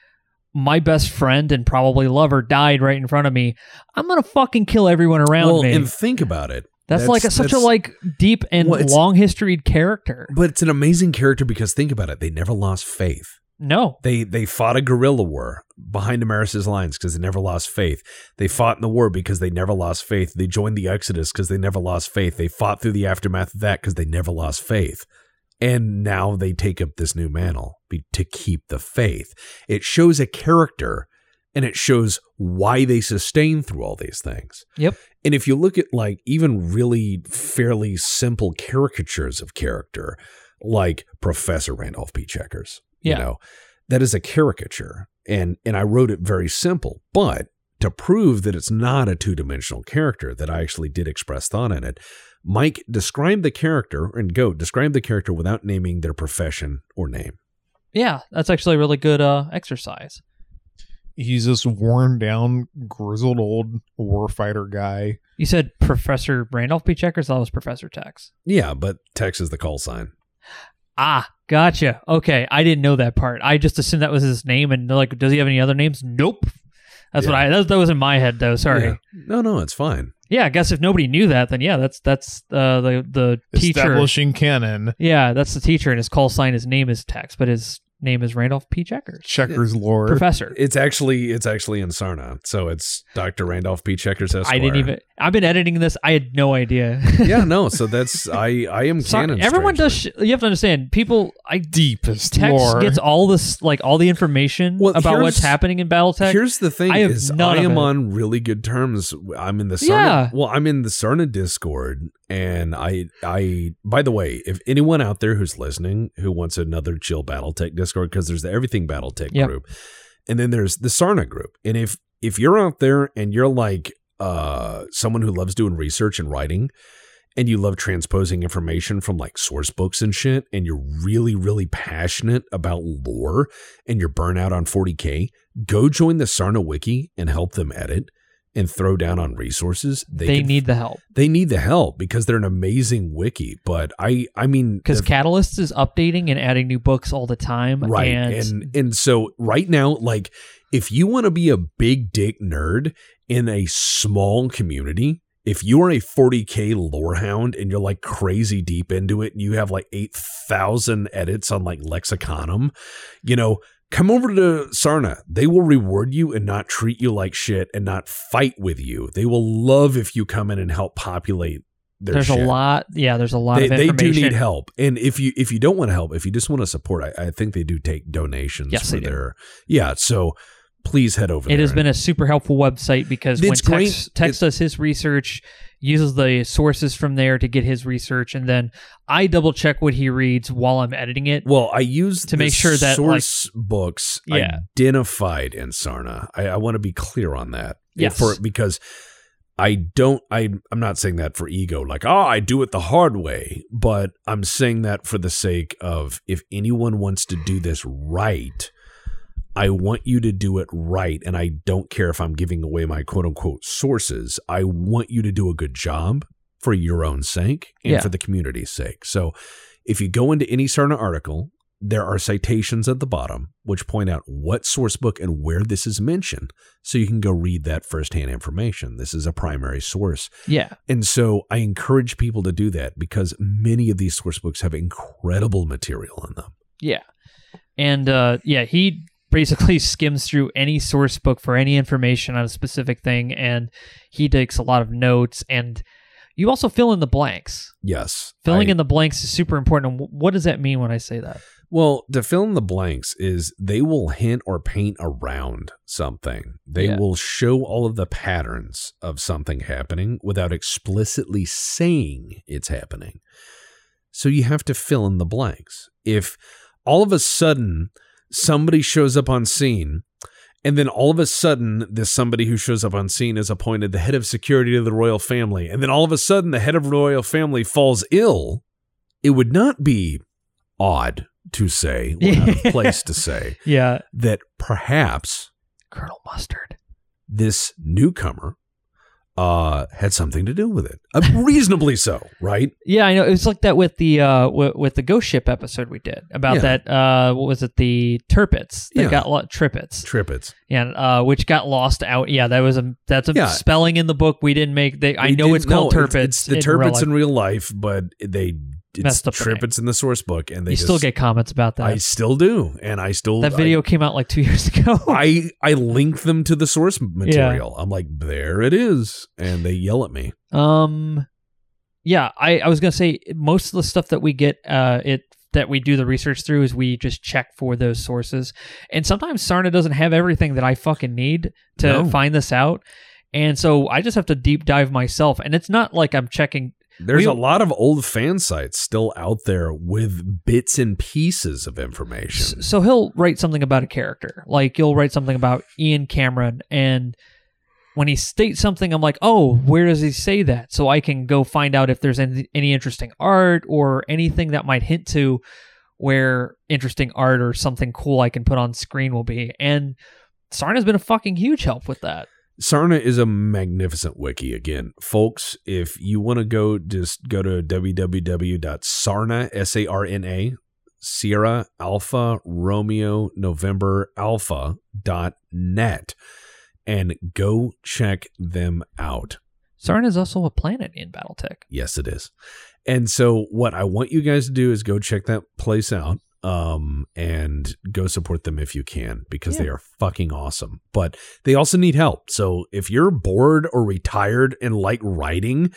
My best friend and probably lover died right in front of me. I'm gonna fucking kill everyone around well, me. and think about it. That's, like a, such a like deep and Well, long historied character. But it's an amazing character because think about it. They never lost faith. No, They they fought a guerrilla war behind Amaris's lines because they never lost faith. They fought in the war because they never lost faith. They joined the Exodus because they never lost faith. They fought through the aftermath of that because they never lost faith. And now they take up this new mantle be- to keep the faith. It shows a character and it shows why they sustain through all these things. Yep. And if you look at like even really fairly simple caricatures of character, like Professor Randolph P. Checkers, Yeah. you know, that is a caricature. And and I wrote it very simple, but to prove that it's not a two-dimensional character, that I actually did express thought in it, Mike describe the character and go describe the character without naming their profession or name. yeah, that's actually a really good uh, exercise. He's this worn down, grizzled old warfighter guy. You said Professor Randolph P. Checkers. That was Professor Tex. Yeah, but Tex is the call sign. Ah, gotcha. Okay, I didn't know that part. I just assumed that was his name. And they're like, does he have any other names? Nope. That's what I. That, that was in my head though. Sorry. Yeah. Yeah. No, no, it's fine. Yeah, I guess if nobody knew that, then yeah, that's that's uh, the the teacher. Establishing canon. Yeah, that's the teacher, and his call sign, his name is Tex, but his name is Randolph P. Checkers. Checkers lore. Professor. It's actually it's actually in Sarna. So it's Dr. Randolph P. Checkers Esquire. I didn't even. I've been editing this. I had no idea. yeah, no. So that's I I am Sorry, canon. everyone does. Sh- you have to understand. People. I Deepest Tex lore. gets all this, like all the information Well, about what's happening in BattleTech. Here's the thing: I have is none I am on really good terms. I'm in the Sarna. Yeah. Well, I'm in the Sarna Discord, and I I. By the way, if anyone out there who's listening who wants another chill BattleTech Discord, because there's the Everything BattleTech Yep. group, and then there's the Sarna group, and if if you're out there and you're like uh someone who loves doing research and writing and you love transposing information from like source books and shit and you're really really passionate about lore and you're burnout on 40k go join the sarna wiki and help them edit and throw down on resources they, can- need the help they need the help because they're an amazing wiki but i i mean because Catalyst is updating and adding new books all the time. right and, and and so right now like if you want to be a big dick nerd in a small community if you are a 40k lore hound and you're like crazy deep into it and you have like 8000 edits on like Lexicanum you know come over to sarna they will reward you and not treat you like shit and not fight with you they will love if you come in and help populate their there's shit a lot. Yeah, there's a lot they, they do need help and if you if you don't want to help if you just want to support I, I think they do take donations Yes, for they do. their yeah so please head over It has been a super helpful website because when great. Tex, Tex does his research, uses the sources from there to get his research, and then I double check what he reads while I'm editing it. well i use to the make sure that, like- source books Yeah. identified in sarna i, I want to be clear on that Yes. for because I don't I I'm not saying that for ego like oh I do it the hard way but I'm saying that for the sake of if anyone wants to do this right I want you to do it right and I don't care if I'm giving away my quote unquote sources I want you to do a good job for your own sake and Yeah. for the community's sake so if you go into any Sarna article there are citations at the bottom which point out what source book and where this is mentioned so you can go read that firsthand information. This is a primary source. Yeah, And so I encourage people to do that because many of these source books have incredible material in them. yeah, and uh, yeah, he basically skims through any source book for any information on a specific thing, and he takes a lot of notes. And you also fill in the blanks. Yes. Filling I- in the blanks is super important. And what does that mean when I say that? Well, to fill in the blanks is they will hint or paint around something. They Yeah. will show all of the patterns of something happening without explicitly saying it's happening. So you have to fill in the blanks. If all of a sudden somebody shows up on scene and then all of a sudden this somebody who shows up on scene is appointed the head of security of the royal family and then all of a sudden the head of royal family falls ill, it would not be odd to say, or out of place to say, Yeah. that perhaps Colonel Mustard. this newcomer uh, had something to do with it. Uh, reasonably so, right? Yeah, I know. It was like that with the uh w- with the Ghost Ship episode we did about Yeah. that. Uh, what was it? The Turpits that Yeah. got lo- Trippets. Trippets. Yeah, uh, which got lost out. Yeah, that was a that's a Yeah. spelling in the book we didn't make. They, I We know it's called no, Turpits. It's, the in Turpits life. in real life, but they it's Messed up the name. Trippets in the source book, and they you just, still get comments about that. I still do, and I still that video came out like two years ago. I I link them to the source material. I'm like, there it is, and they yell at me. Um, yeah, I, I was gonna say most of the stuff that we get, uh, it that we do the research through is we just check for those sources, and sometimes Sarna doesn't have everything that I fucking need to No. find this out, and so I just have to deep dive myself, and it's not like I'm checking. There's We- a lot of old fan sites still out there with bits and pieces of information. So he'll write something about a character, like you'll write something about Ian Cameron, and when he states something, I'm like, oh, where does he say that? So I can go find out if there's any, any interesting art or anything that might hint to where interesting art or something cool I can put on screen will be. And Sarna's been a fucking huge help with that. Sarna is a magnificent wiki. Again, folks, if you want to go, just go to www.sarna, S A R N A, Sierra Alpha Romeo November Alpha dot net and go check them out. Sarna is also a planet in Battletech. Yes, it is. And so, what I want you guys to do is go check that place out um, and go support them if you can because they are fucking awesome. But they also need help. So, if you're bored or retired and like writing,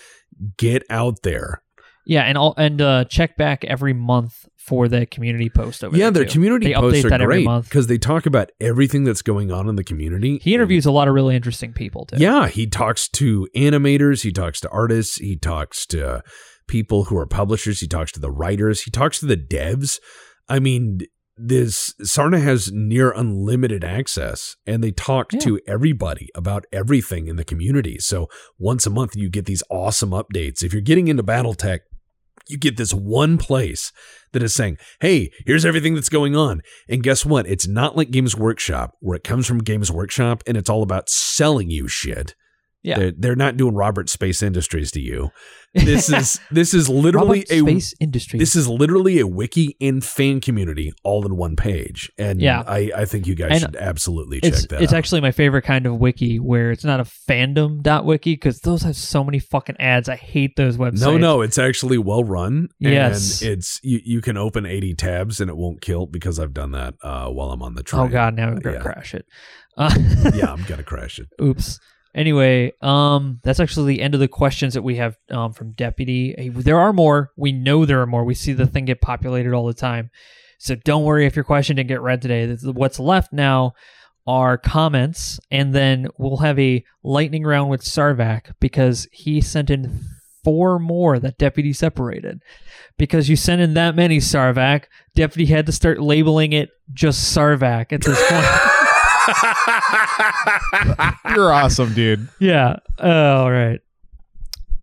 get out there. Yeah, and all and uh, check back every month for the community post over yeah, their too. community They posts update are that every great month. because they talk about everything that's going on in the community. He interviews a lot of really interesting people too. Yeah, he talks to animators, he talks to artists, he talks to people who are publishers, he talks to the writers, he talks to the devs. I mean, this Sarna has near unlimited access and they talk Yeah. to everybody about everything in the community. So once a month you get these awesome updates. If you're getting into Battletech, you get this one place that is saying, "Hey, here's everything that's going on." And guess what? It's not like Games Workshop where it comes from Games Workshop and it's all about selling you shit. Yeah. They're, they're not doing Robert Space Industries to you. This is this is literally a space industry. this is literally a wiki and fan community all in one page. And Yeah. I, I think you guys And should absolutely check that it's out. actually my favorite kind of wiki where it's not a fandom.wiki because those have so many fucking ads. I hate those websites. no, no, it's actually well run. Yes. And it's you, you can open 80 tabs and it won't kill because I've done that uh, while I'm on the train. Oh god, now I'm gonna Yeah. crash it. Uh, yeah, I'm gonna crash it. Oops. Anyway, um, that's actually the end of the questions that we have um, from Deputy. There are more. We know there are more. We see the thing get populated all the time. So don't worry if your question didn't get read today. What's left now are comments, and then we'll have a lightning round with Czarvak because he sent in four more that Deputy separated. Because you sent in that many Czarvak, Deputy had to start labeling it just Czarvak at this point. You're awesome, dude. Yeah. Oh, all right.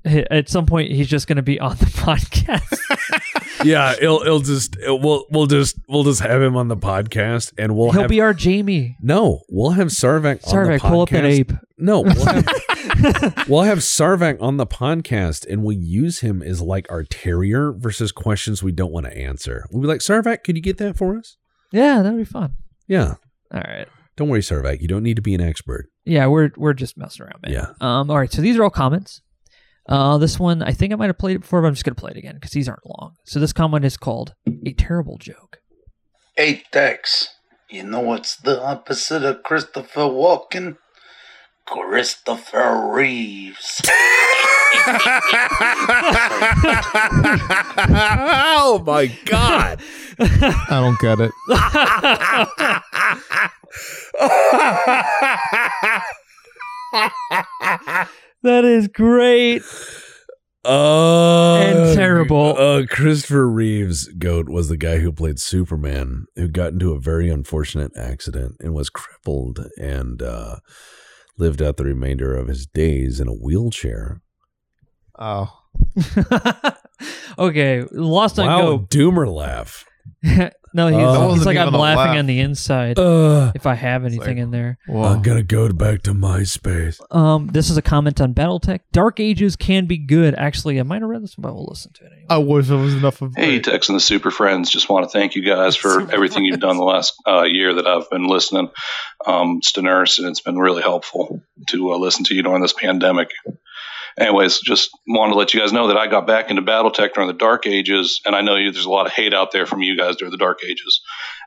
H- At some point, he's just going to be on the podcast. yeah, it'll it'll just it, we'll we'll just we'll just have him on the podcast and we'll He'll have be our Jamie. no, we'll have Czarvak on the Czarvak, podcast. pull up that ape. No, we'll have, we'll have Czarvak on the podcast and we'll use him as like our terrier versus questions we don't want to answer. We'll be like, Czarvak, could you get that for us? Yeah, that'd be fun. Yeah. All right. Don't worry, Czarvak. You don't need to be an expert. Yeah, we're we're just messing around, man. Yeah. Um. All right. So these are all comments. Uh, this one I think I might have played it before, but I'm just gonna play it again because these aren't long. So this comment is called "A Terrible Joke." Hey, Tex, you know what's the opposite of Christopher Walken? Christopher Reeves. oh my god. I don't get it. that is great. Uh, And terrible. Uh, Christopher Reeves, Goat, was the guy who played Superman, who got into a very unfortunate accident and was crippled and uh, lived out the remainder of his days in a wheelchair. Oh, okay, lost on wow, go. doomer laugh. no, he's, Uh, That he's wasn't like I'm even a laughing laugh. on the inside. Uh, if I have anything like- in there. well, I'm gonna go back to MySpace. Um, this is a comment on BattleTech. Dark Ages can be good. Actually, I might have read this, but we'll listen to it anyway. I wish it was enough of. Hey, Tex and the Super Friends. Just want to thank you guys for everything you've done the last uh, year that I've been listening. Um, it's to nurse, and it's been really helpful to uh, listen to you during this pandemic. Anyways, just wanted to let you guys know that I got back into BattleTech during the Dark Ages, and I know you, there's a lot of hate out there from you guys during the Dark Ages.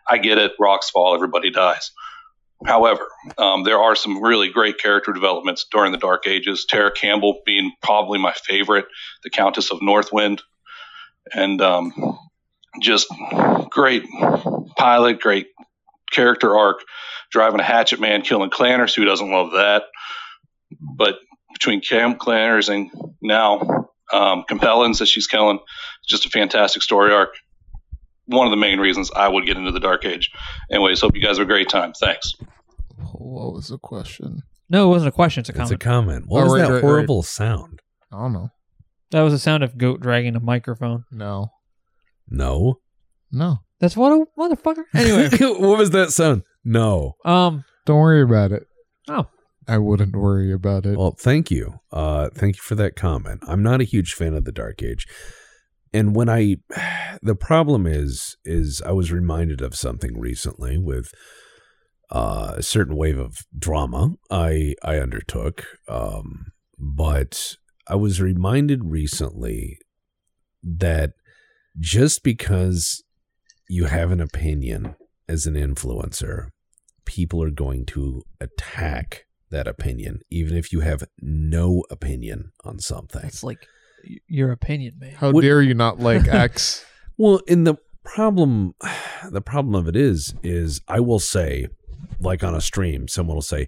I get it. Rocks fall, everybody dies. However, um, there are some really great character developments during the Dark Ages. Tara Campbell being probably my favorite, the Countess of Northwind, and um, just great pilot, great character arc, driving a Hatchetman, killing clanners. Who doesn't love that? But between Cam Clanners and now um, Capellans that she's killing, just a fantastic story arc. One of the main reasons I would get into the Dark Age. Anyways, hope you guys have a great time. Thanks. What was the question? No, it wasn't a question. It's a comment. It's a comment. comment. What Oh, was right, that right, horrible sound? I don't know. that was the sound of goat dragging a microphone. No, No. no. That's what a motherfucker. Anyway, what was that sound? No. um, Don't worry about it. Oh. I wouldn't worry about it. Well, thank you. Uh, thank you for that comment. I'm not a huge fan of the Dark Age, and when I, the problem is, is I was reminded of something recently with uh, a certain wave of drama I I undertook, um, but I was reminded recently that just because you have an opinion as an influencer, people are going to attack that opinion, even if you have no opinion on something. that's like your opinion, man. How What- dare you not like X? Well, in the problem, the problem of it is, is I will say, like on a stream, someone will say,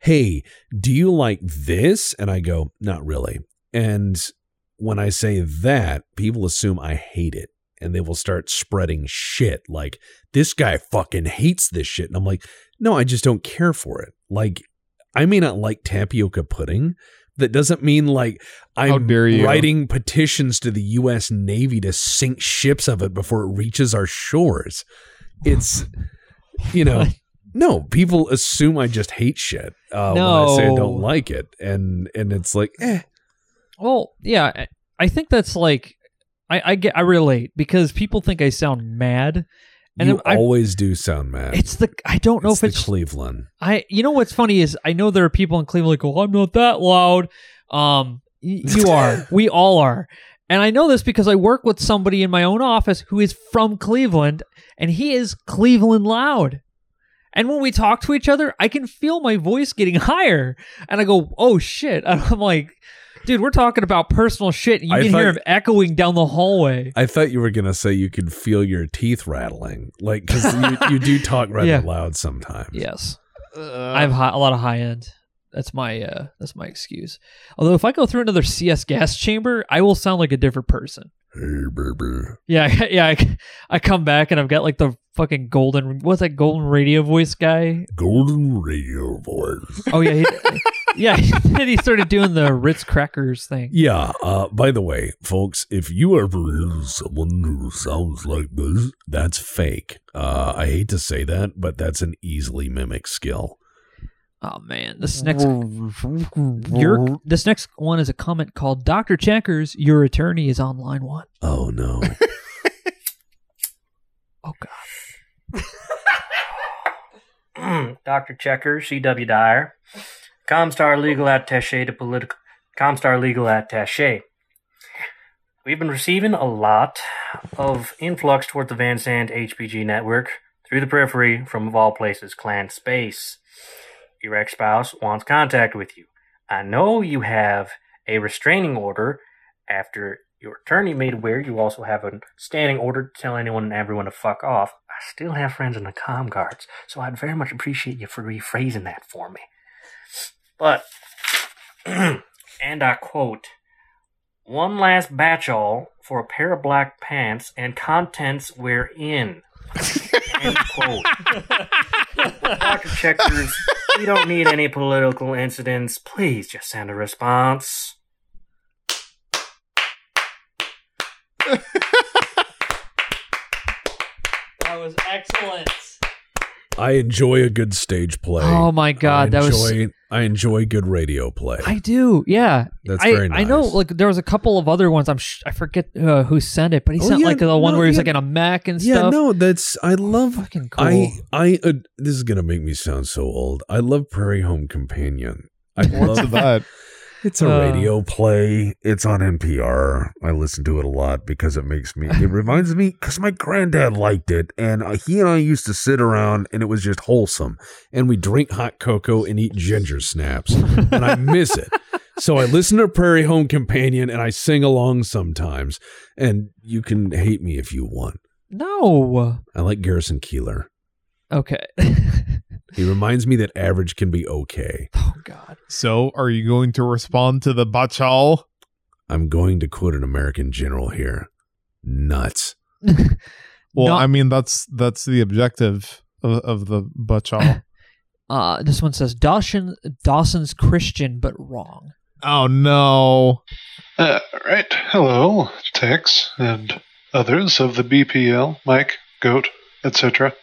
"Hey, do you like this?" And I go, "Not really." And when I say that, people assume I hate it, and they will start spreading shit like this guy fucking hates this shit, and I'm like, "No, I just don't care for it." Like, I may not like tapioca pudding. That doesn't mean like I'm writing petitions to the U.S. Navy to sink ships of it before it reaches our shores. It's, you know, no. People assume I just hate shit uh, when I say I don't like it, and and it's like, eh, Well, yeah, I- I think that's like I, I get I relate because people think I sound mad, and you I, always do sound mad. it's the I don't know it's if it's Cleveland. I you know what's funny is I know there are people in Cleveland like, "Oh, I'm not that loud." Um, y- you are. we all are. And I know this because I work with somebody in my own office who is from Cleveland and he is Cleveland loud. And when we talk to each other, I can feel my voice getting higher. And I go, "Oh shit." And I'm like, "Dude, we're talking about personal shit and you I can thought- hear him echoing down the hallway." I thought you were gonna say you could feel your teeth rattling, like because you, you do talk rather Yeah. loud sometimes. Yes. Uh, I have hi- a lot of high end. That's my uh that's my excuse. Although if I go through another CS gas chamber, I will sound like a different person. Hey, baby. Yeah, yeah. I, I come back and I've got like the fucking golden what's that golden radio voice guy? Golden radio voice. Oh yeah, he, yeah. And he started doing the Ritz crackers thing. Yeah. Uh, by the way, folks, if you ever hear someone who sounds like this, that's fake. Uh, I hate to say that, but that's an easily mimic skill. Oh man, this next your this next one is a comment called Doctor Checkers. Your attorney is on line one. Oh no. Oh god. Dr. Checker, C.W. Dyer, Comstar Legal Attaché to Political Comstar Legal Attaché. We've been receiving a lot of influx towards the Van Sant HPG network through the periphery from, of all places, Clan Space. Your ex spouse wants contact with you. I know you have a restraining order after your attorney made aware you also have a standing order to tell anyone and everyone to fuck off. I still have friends in the com guards, so I'd very much appreciate you for rephrasing that for me. But, and I quote, one last batchall for a pair of black pants and contents wherein. End quote. Dr. Checkers, we don't need any political incidents. Please just send a response. That was excellent. I enjoy a good stage play. Oh my god, I that was enjoy, I enjoy good radio play. I do, yeah. That's I, very I know, like there was a couple of other ones. I'm sh- I forget uh, who sent it, but he Oh, sent yeah, like the one no, where he's yeah. like in a Mac and yeah, stuff. Yeah, no, that's I love. Fucking cool. I I uh, this is gonna make me sound so old. I love Prairie Home Companion. I love that? It's a Uh. radio play. It's on NPR. I listen to it a lot because it makes me. It reminds me because my granddad liked it, and uh, he and I used to sit around, and it was just wholesome. And we drink hot cocoa and eat ginger snaps, and I miss it. So I listen to Prairie Home Companion, and I sing along sometimes. And you can hate me if you want. no. I like Garrison Keillor. Okay. He reminds me that average can be okay. oh god. So, are you going to respond to the batchall? I'm going to quote an American general here. Nuts. Well, No- I mean that's that's the objective of, of the batchall. Uh, this one says Dawson Dawson's Christian but wrong. oh no! Uh, right. Hello, Tex and others of the BPL, Mike, Goat, etc.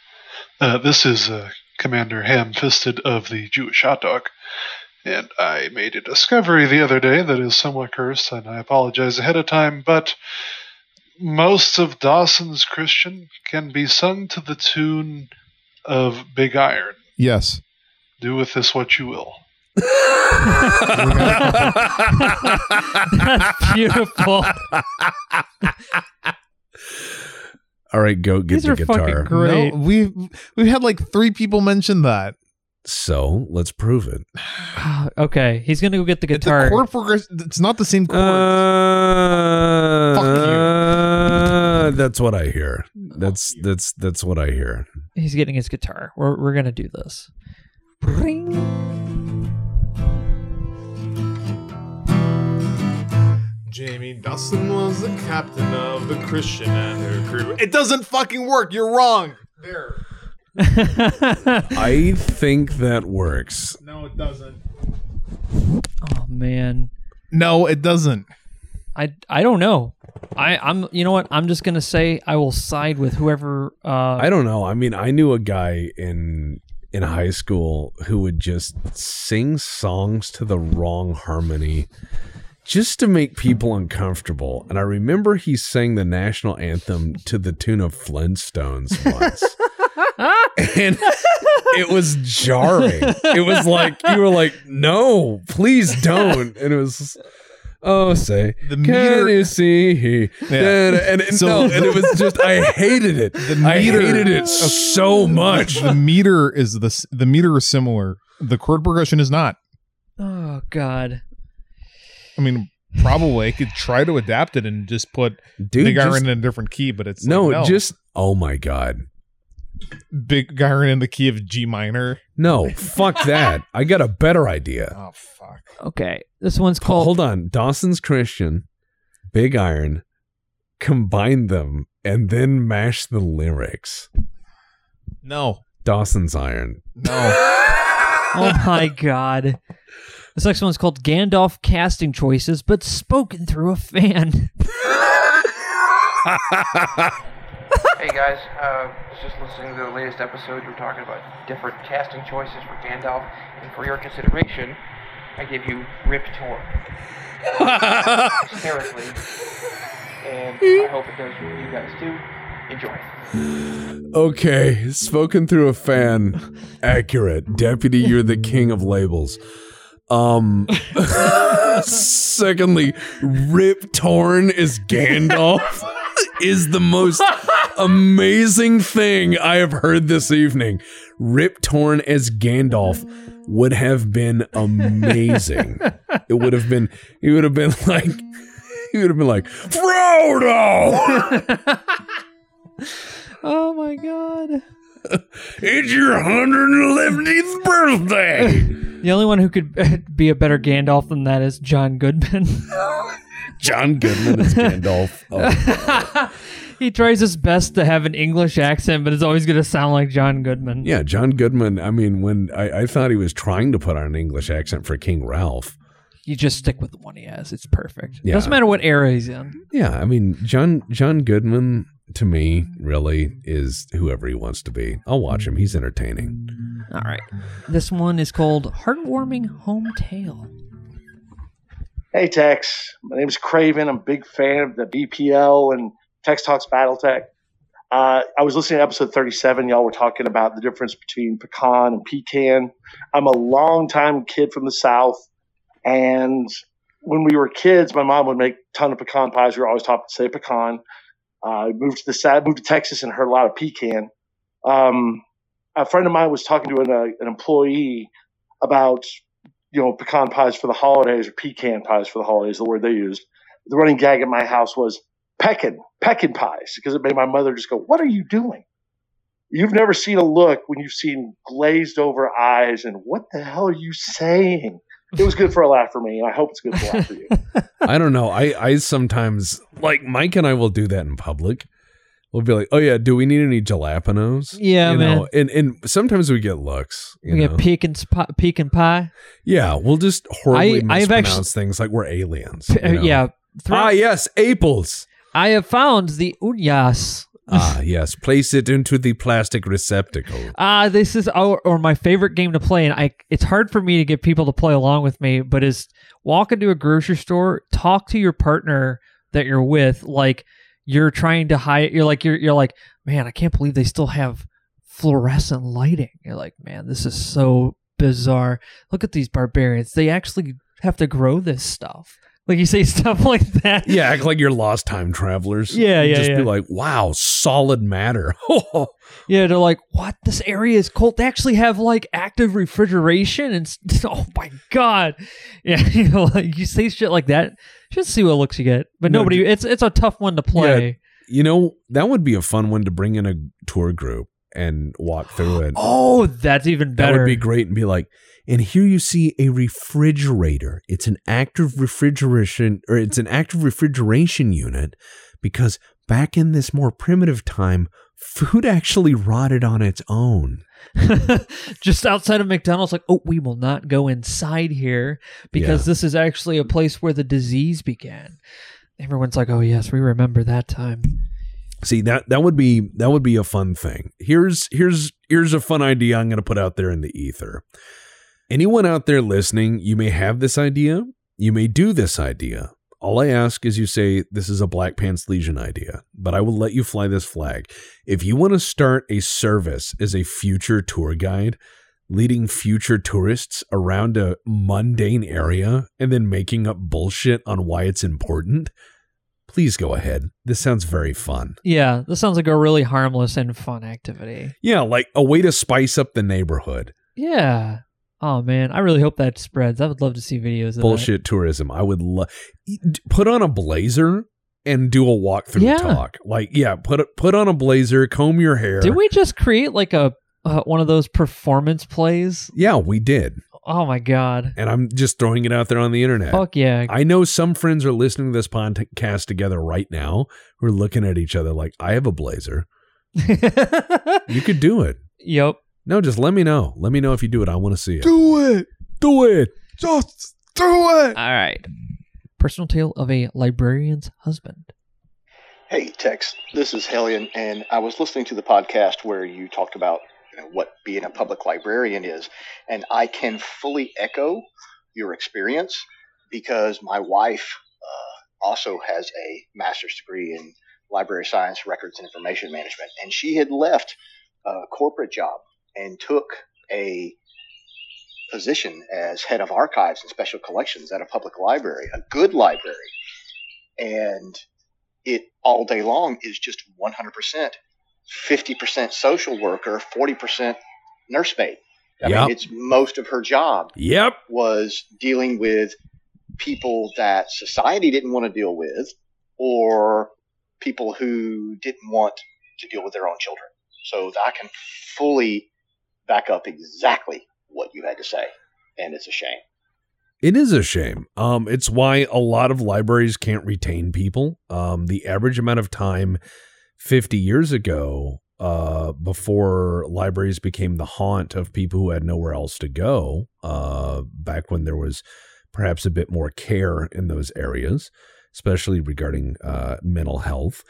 Uh, this is uh, Commander Ham Fisted of the Jewish Hot Dog. And I made a discovery the other day that is somewhat cursed, and I apologize ahead of time, but most of Dawson's Christian can be sung to the tune of Big Iron. Yes, Do with this what you will. That's beautiful. All right, go get These the are fucking guitar. great. no, we've we've had like three people mention that. So let's prove it. okay, he's gonna go get the It's a guitar. chord progression. It's not the same chord. Uh, Fuck you. uh, that's what I hear. That's that's that's what I hear. He's getting his guitar. We're we're gonna do this. Bring. Jamie Dawson was the captain of the Christian and her crew. It doesn't fucking work. You're wrong. There. I think that works. No, it doesn't. oh man, No, it doesn't. I I don't know. I I'm you know what? I'm just gonna say I will side with whoever. Uh, I don't know. I mean, I knew a guy in in high school who would just sing songs to the wrong harmony just to make people uncomfortable. And I remember he sang the national anthem to the tune of Flintstones once. and it was jarring. It was like you were like, "No, please don't." And it was Oh, say The can meter- you see? Yeah. And, and, and So- no, and it was just I hated it. The meter, I hated it so much. the meter is the the meter is similar. The chord progression is not. oh God. I mean, probably I could try to adapt it and just put Dude, big just- iron in a different key, but it's no, like, just oh my god. big iron in the key of G minor. No, fuck that. I got a better idea. Oh fuck! Okay, this one's called. hold on. Dawson's Christian, Big Iron, combine them and then mash the lyrics. No, Dawson's Iron. no. Oh my God. This next one's called Gandalf casting choices, but spoken through a fan. Hey guys, uh, was just listening to the latest episode. You were talking about different casting choices for Gandalf, and for your consideration, I give you Rip Torn. Hysterically, and I hope it does for you guys too. Enjoy. Okay, spoken through a fan. Accurate. Deputy, you're the king of labels. Um secondly, Rip Torn is Gandalf is the most amazing thing I have heard this evening. Rip Torn as Gandalf would have been amazing. it would have been. He would have been like. He would have been like Frodo. oh my god. it's your 111th birthday. The only one who could be a better Gandalf than that is John Goodman. John Goodman is Gandalf. Oh. he tries his best to have an English accent, but it's always going to sound like John Goodman. Yeah, John Goodman. I mean, when I, I thought he was trying to put on an English accent for King Ralph. You just stick with the one he has. It's perfect. Yeah. Doesn't matter what era he's in. Yeah, I mean, John John Goodman to me really is whoever he wants to be. I'll watch him. He's entertaining. All right. This one is called Heartwarming Home Tale. Hey Tex, my name is Craven. I'm a big fan of the BPL and Tex Talks BattleTech. Uh, I was listening to episode 37. Y'all were talking about the difference between pecan and pecan. I'm a long-time kid from the South, and when we were kids, my mom would make a ton of pecan pies. We were always taught to say pecan. I uh, moved to the South, moved to Texas, and heard a lot of pecan. Um, a friend of mine was talking to an, uh, an employee about you know pecan pies for the holidays or pecan pies for the holidays, the word they used. The running gag at my house was peckin, peckin pies because it made my mother just go, "What are you doing?" You've never seen a look when you've seen glazed over eyes and what the hell are you saying? It was good for a laugh for me. and I hope it's good for a laugh for you. I don't know. I I sometimes like Mike and I will do that in public. We'll be like, "Oh yeah, do we need any jalapenos?" Yeah, you man. Know? And and sometimes we get looks. You We know? get pecan, sp- pecan pie. yeah, we'll just horribly I- I've mispronounce actually- things like we're aliens. P- you know? yeah. Ah, yes, apples. I have found the unyas. Ah, yes. Place it into the plastic receptacle. Ah, this is our, or my favorite game to play, and I. It's hard for me to get people to play along with me, but is walk into a grocery store, talk to your partner that you're with, like you're trying to hide. You're like you're you're like, man, I can't believe they still have fluorescent lighting. You're like, man, this is so bizarre. Look at these barbarians. They actually have to grow this stuff. Like you say stuff like that. Yeah, act like you're lost time travelers. Yeah, yeah, Just yeah. be like, wow, solid matter. Yeah, they're like, what? This area is cold. They actually have like active refrigeration, and oh my god, yeah, you know, like you say shit like that, just see what looks you get. But No, nobody, it's it's a tough one to play. you know, that would be a fun one to bring in a tour group and walk through it. Oh, that's even better. That would be great and be like, and here you see a refrigerator. It's an active refrigeration or it's an active refrigeration unit because back in this more primitive time, food actually rotted on its own. just outside of McDonald's, like, oh, we will not go inside here because Yeah. this is actually a place where the disease began. Everyone's like, oh yes, we remember that time. See that that would be that would be a fun thing. Here's here's here's a fun idea I'm going to put out there in the ether. Anyone out there listening, you may have this idea, you may do this idea. All I ask is you say this is a Black Pants Legion idea, but I will let you fly this flag. If you want to start a service as a future tour guide, leading future tourists around a mundane area and then making up bullshit on why it's important, please go ahead. This sounds very fun. Yeah, this sounds like a really harmless and fun activity. Yeah, like a way to spice up the neighborhood. Yeah. Oh man, I really hope that spreads. I would love to see videos of that. Bullshit tourism. I would love put on a blazer and do a walkthrough Yeah. talk. Like, yeah, put put on a blazer, comb your hair. Did we just create like a uh, one of those performance plays? Yeah, we did. Oh my god. And I'm just throwing it out there on the internet. Fuck yeah. I know some friends are listening to this podcast together right now who are looking at each other like, I have a blazer. you could do it. Yep. No, just let me know. Let me know if you do it. I want to see it. Do it. Do it. Just do it. All right. Personal tale of a librarian's husband. Hey, Tex. This is Hellion, and I was listening to the podcast where you talked about you know, what being a public librarian is, and I can fully echo your experience because my wife uh, also has a master's degree in library science, records, and information management, and she had left a corporate job and took a position as head of archives and special collections at a public library, a good library, and it all day long is just 100% 50% social worker, 40% nursemaid. I Yep. mean, it's most of her job Yep. was dealing with people that society didn't want to deal with or people who didn't want to deal with their own children. So I can fully back up exactly what you had to say. And it's a shame. It is a shame. Um, it's why a lot of libraries can't retain people. Um, the average amount of time 50 years ago, uh, before libraries became the haunt of people who had nowhere else to go, uh, back when there was perhaps a bit more care in those areas, especially regarding uh, mental health.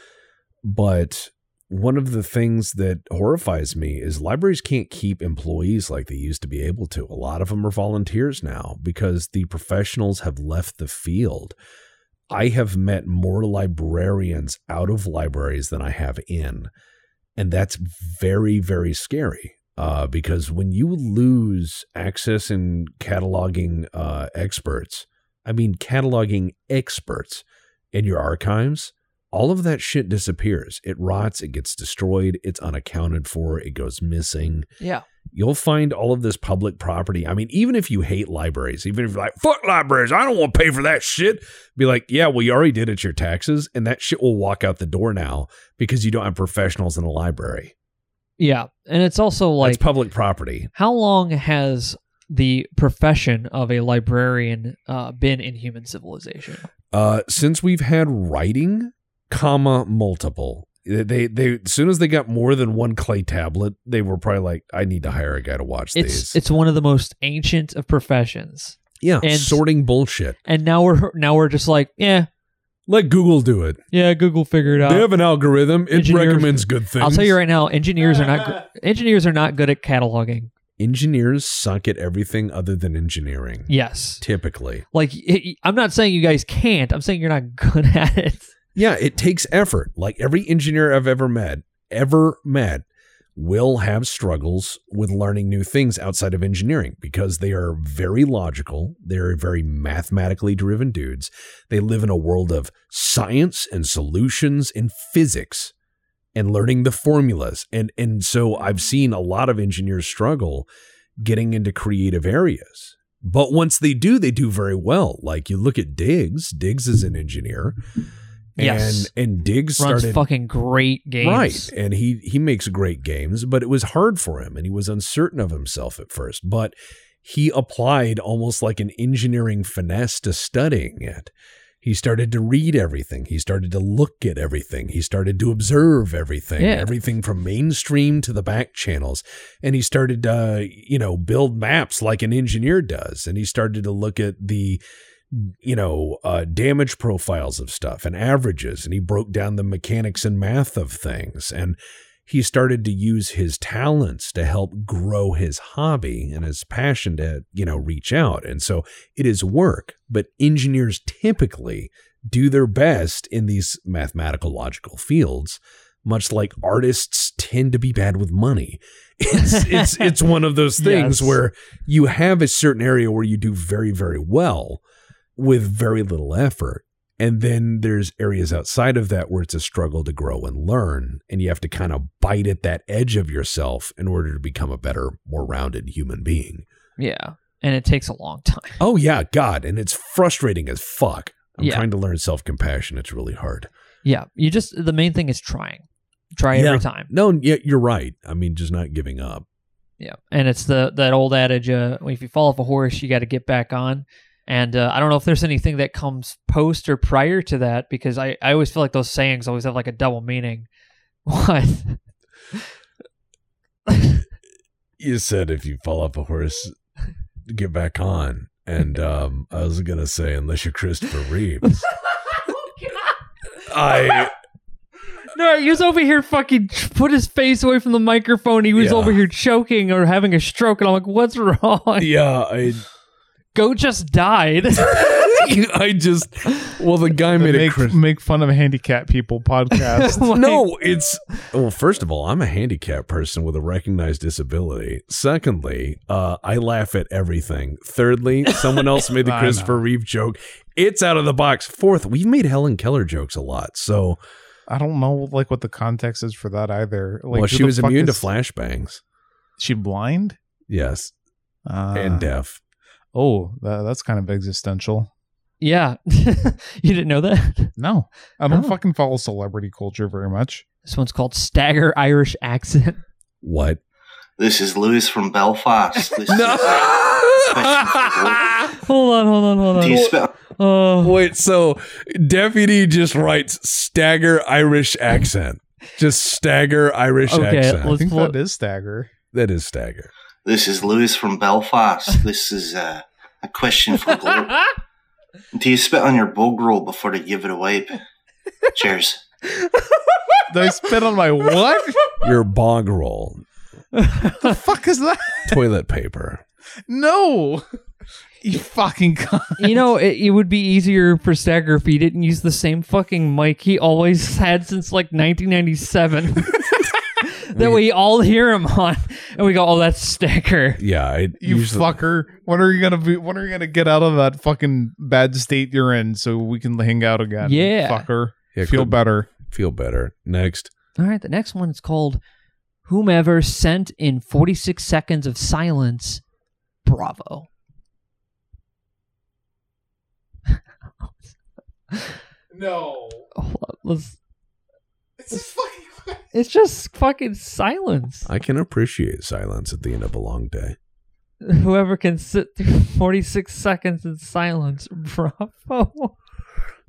But one of the things that horrifies me is libraries can't keep employees like they used to be able to. A lot of them are volunteers now because the professionals have left the field. I have met more librarians out of libraries than I have in. And that's very, very scary uh, because when you lose access and cataloging uh, experts, I mean, cataloging experts in your archives, all of that shit disappears. It rots, it gets destroyed, it's unaccounted for, it goes missing. Yeah. You'll find all of this public property. I mean, even if you hate libraries, even if you're like, fuck libraries, I don't want to pay for that shit, be like, yeah, well, you already did it your taxes, and that shit will walk out the door now because you don't have professionals in a library. Yeah. And it's also like It's public property. how long has the profession of a librarian uh, been in human civilization? Uh, since we've had writing, comma multiple. They they as soon as they got more than one clay tablet, they were probably like, I need to hire a guy to watch It's these. it's one of the most ancient of professions. yeah, and- sorting bullshit. And now we're now we're just like, yeah, Let Google do it. yeah, Google figured it out. They have an algorithm. It Engineers- recommends good things. I'll tell you right now, engineers are not engineers are not good at cataloging. Engineers suck at everything other than engineering. Yes. Typically. Like it, I'm not saying you guys can't. I'm saying you're not good at it. Yeah, it takes effort. Like every engineer I've ever met, ever met, will have struggles with learning new things outside of engineering because they are very logical. They're very mathematically driven dudes. They live in a world of science and solutions and physics and learning the formulas. And and so I've seen a lot of engineers struggle getting into creative areas. But once they do, they do very well. Like you look at Diggs, Diggs is an engineer. Yes. And and Diggs Runs started fucking great games. Right. And he he makes great games, but it was hard for him and he was uncertain of himself at first. But he applied almost like an engineering finesse to studying it. He started to read everything. He started to look at everything. He started to observe everything, Yeah. everything from mainstream to the back channels. And he started to, you know, build maps like an engineer does. And he started to look at the, you know, uh, damage profiles of stuff and averages. And he broke down the mechanics and math of things. And he started to use his talents to help grow his hobby and his passion to, you know, reach out. And so it is work, but engineers typically do their best in these mathematical logical fields, much like artists tend to be bad with money. It's it's it's one of those things Yes. where you have a certain area where you do very very well with very little effort. And then there's areas outside of that where it's a struggle to grow and learn. And you have to kind of bite at that edge of yourself in order to become a better, more rounded human being. Yeah. And it takes a long time. Oh, yeah, God. And it's frustrating as fuck. I'm Yeah. trying to learn self compassion. It's really hard. Yeah. You just the main thing is trying. Try Yeah. every time. No, yeah, you're right. I mean, just not giving up. Yeah, and it's the that old adage: uh, if you fall off a horse, you got to get back on. And uh, I don't know if there's anything that comes post or prior to that because I, I always feel like those sayings always have like a double meaning. What? You said if you fall off a horse, get back on. And um, I was going to say, unless you're Christopher Reeves. I. No, he was over here fucking put his face away from the microphone. He was Yeah. over here choking or having a stroke, and I'm like, "What's wrong?" Yeah, I. Goat just died. I just. Well, the guy made a. make, Chris- make fun of handicapped people podcast. Like- no, it's well. First of all, I'm a handicapped person with a recognized disability. Secondly, uh, I laugh at everything. Thirdly, someone else made the I Christopher know. Reeve joke. It's out of the box. Fourth, we've made Helen Keller jokes a lot. So, I don't know like what the context is for that either. Like, well, she was immune is- to flashbangs. She blind? Yes, Uh, and deaf. Oh, that, that's kind of existential. Yeah. you didn't know that? No, I don't Oh. fucking follow celebrity culture very much. This one's called Stagger Irish Accent. What? This is Lewis from Belfast. This is, hold on, hold on, hold on. Do you spell- Oh, Wait, so deputy just writes stagger Irish accent. Just stagger Irish Okay, accent. I let's think pull- that is stagger. that is stagger. This is Lewis from Belfast. This is uh, a question for Globe. Do you spit on your bog roll before they give it a wipe? Cheers. Did I spit on my what? Your bog roll, the fuck is that? toilet paper. No, you fucking cunt. you know, it, it would be easier for Stagger if he didn't use the same fucking mic he always had since like 1997. That we all hear him on, and we go, "Oh, that's Stagger." Yeah, I You usually, fucker. When are you gonna be? When are you gonna get out of that fucking bad state you're in so we can hang out again? Yeah. fucker. Yeah, Feel could- better. feel better. Next. All right, the next one is called "Whomever Sent in 46 Seconds of Silence." Bravo. No, Hold on, let's. it's just fucking. It's just fucking silence. I can appreciate silence at the end of a long day. Whoever can sit through 46 seconds in silence, bravo.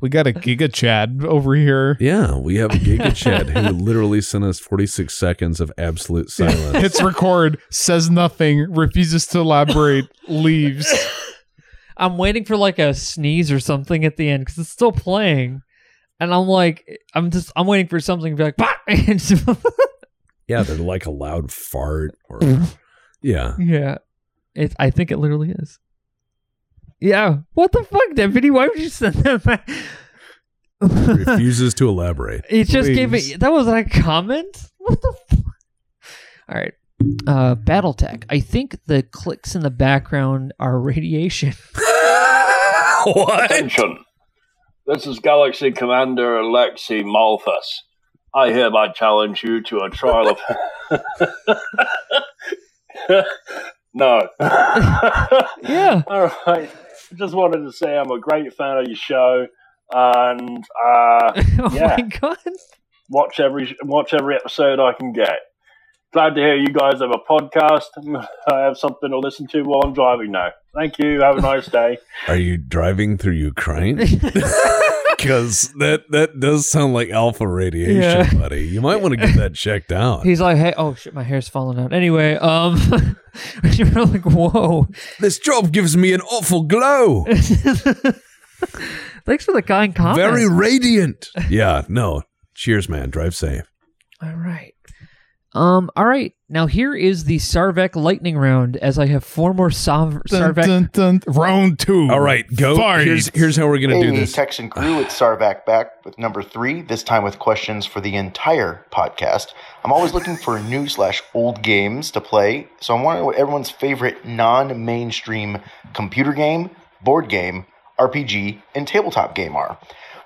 We got a Giga Chad over here. Yeah, we have a Giga Chad who literally sent us 46 seconds of absolute silence. Hits record, says nothing, refuses to elaborate, leaves. I'm waiting for like a sneeze or something at the end because it's still playing. And I'm like, I'm just, I'm waiting for something to be like, "Bah!" Yeah, they're like a loud fart or yeah. yeah. It, I think it literally is. Yeah. What the fuck, Deputy? Why would you send that back? Refuses to elaborate. It just gave Please. me that was a comment. What the? F- All right, uh, BattleTech. I think the clicks in the background are radiation. what? Attention. This is Galaxy Commander Alexei Malthus. I hereby challenge you to a trial of. no. Yeah. All right. Just wanted to say I'm a great fan of your show, and uh, oh Yeah. watch every watch every episode I can get. Glad to hear you guys have a podcast. I have something to listen to while I'm driving now. Thank you. Have a nice day. Are you driving through Ukraine? Because that that does sound like alpha radiation, Yeah. buddy. You might want to get that checked out. He's like, hey, oh shit, my hair's falling out. Anyway, um, you're like, whoa. This job gives me an awful glow. Thanks for the kind comment. Very radiant. Yeah, no. Cheers, man. Drive safe. All right. Um. All right. Now here is the Czarvak lightning round. As I have four more Sav- Dun, Czarvak. dun, dun. Round two. All right, go. Fight. Here's here's how we're gonna do Hey, this. Tex and crew, it's Czarvak back with number three, this time with questions for the entire podcast. I'm always looking for new slash old games to play, so I'm wondering what everyone's favorite non mainstream computer game, board game, RPG, and tabletop game are.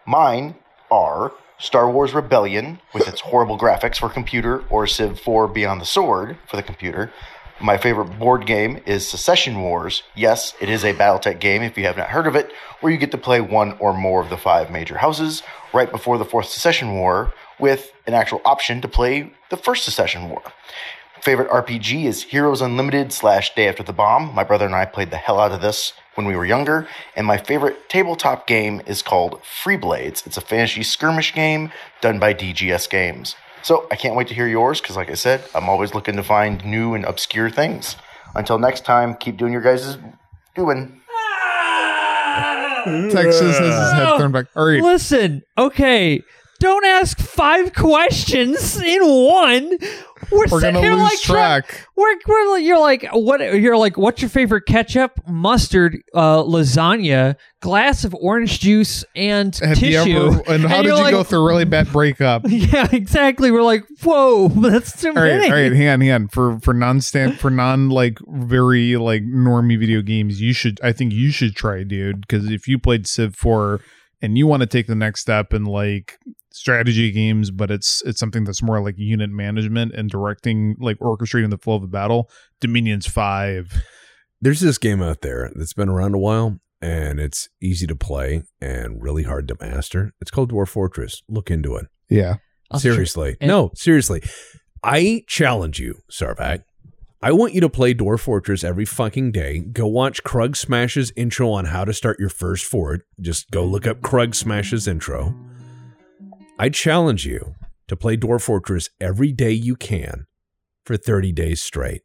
Mine are Star Wars Rebellion, with its horrible graphics for computer, or Civ 4 Beyond the Sword for the computer. My favorite board game is Succession Wars. Yes, it is a Battletech game if you have not heard of it, where you get to play one or more of the five major houses right before the Fourth Succession War, with an actual option to play the First Succession War. Favorite RPG is Heroes Unlimited slash Day After the Bomb. My brother and I played the hell out of this when we were younger. And my favorite tabletop game is called Free Blades. It's a fantasy skirmish game done by DGS Games. So I can't wait to hear yours because, like I said, I'm always looking to find new and obscure things. Until next time, keep doing your guys' doing. Ah! Texas has his head thrown back. All right. Listen, okay. Don't ask five questions in one. We're, We're sitting gonna here lose like try- track. we're, we're you're like what? You're like what's your favorite ketchup, mustard, uh, lasagna, glass of orange juice, and Have tissue. you ever? And how did you're you like, go through a really bad breakup? Yeah, exactly. We're like, whoa, that's too All many. right, all right, hang on, hang on. For for non stand for non like very like normie video games, you should I think you should try, dude. Because if you played Civ four and you want to take the next step and like strategy games, but it's it's something that's more like unit management and directing, like orchestrating the flow of the battle. Dominions five. There's this game out there that's been around a while and it's easy to play and really hard to master. It's called Dwarf Fortress. Look into it. Yeah. I'll Seriously. and- no, seriously. I challenge you, Czarvak. I want you to play Dwarf Fortress every fucking day. Go watch Kruggsmash's intro on how to start your first fort. Just go look up Kruggsmash's intro. I challenge you to play Dwarf Fortress every day you can for 30 days straight.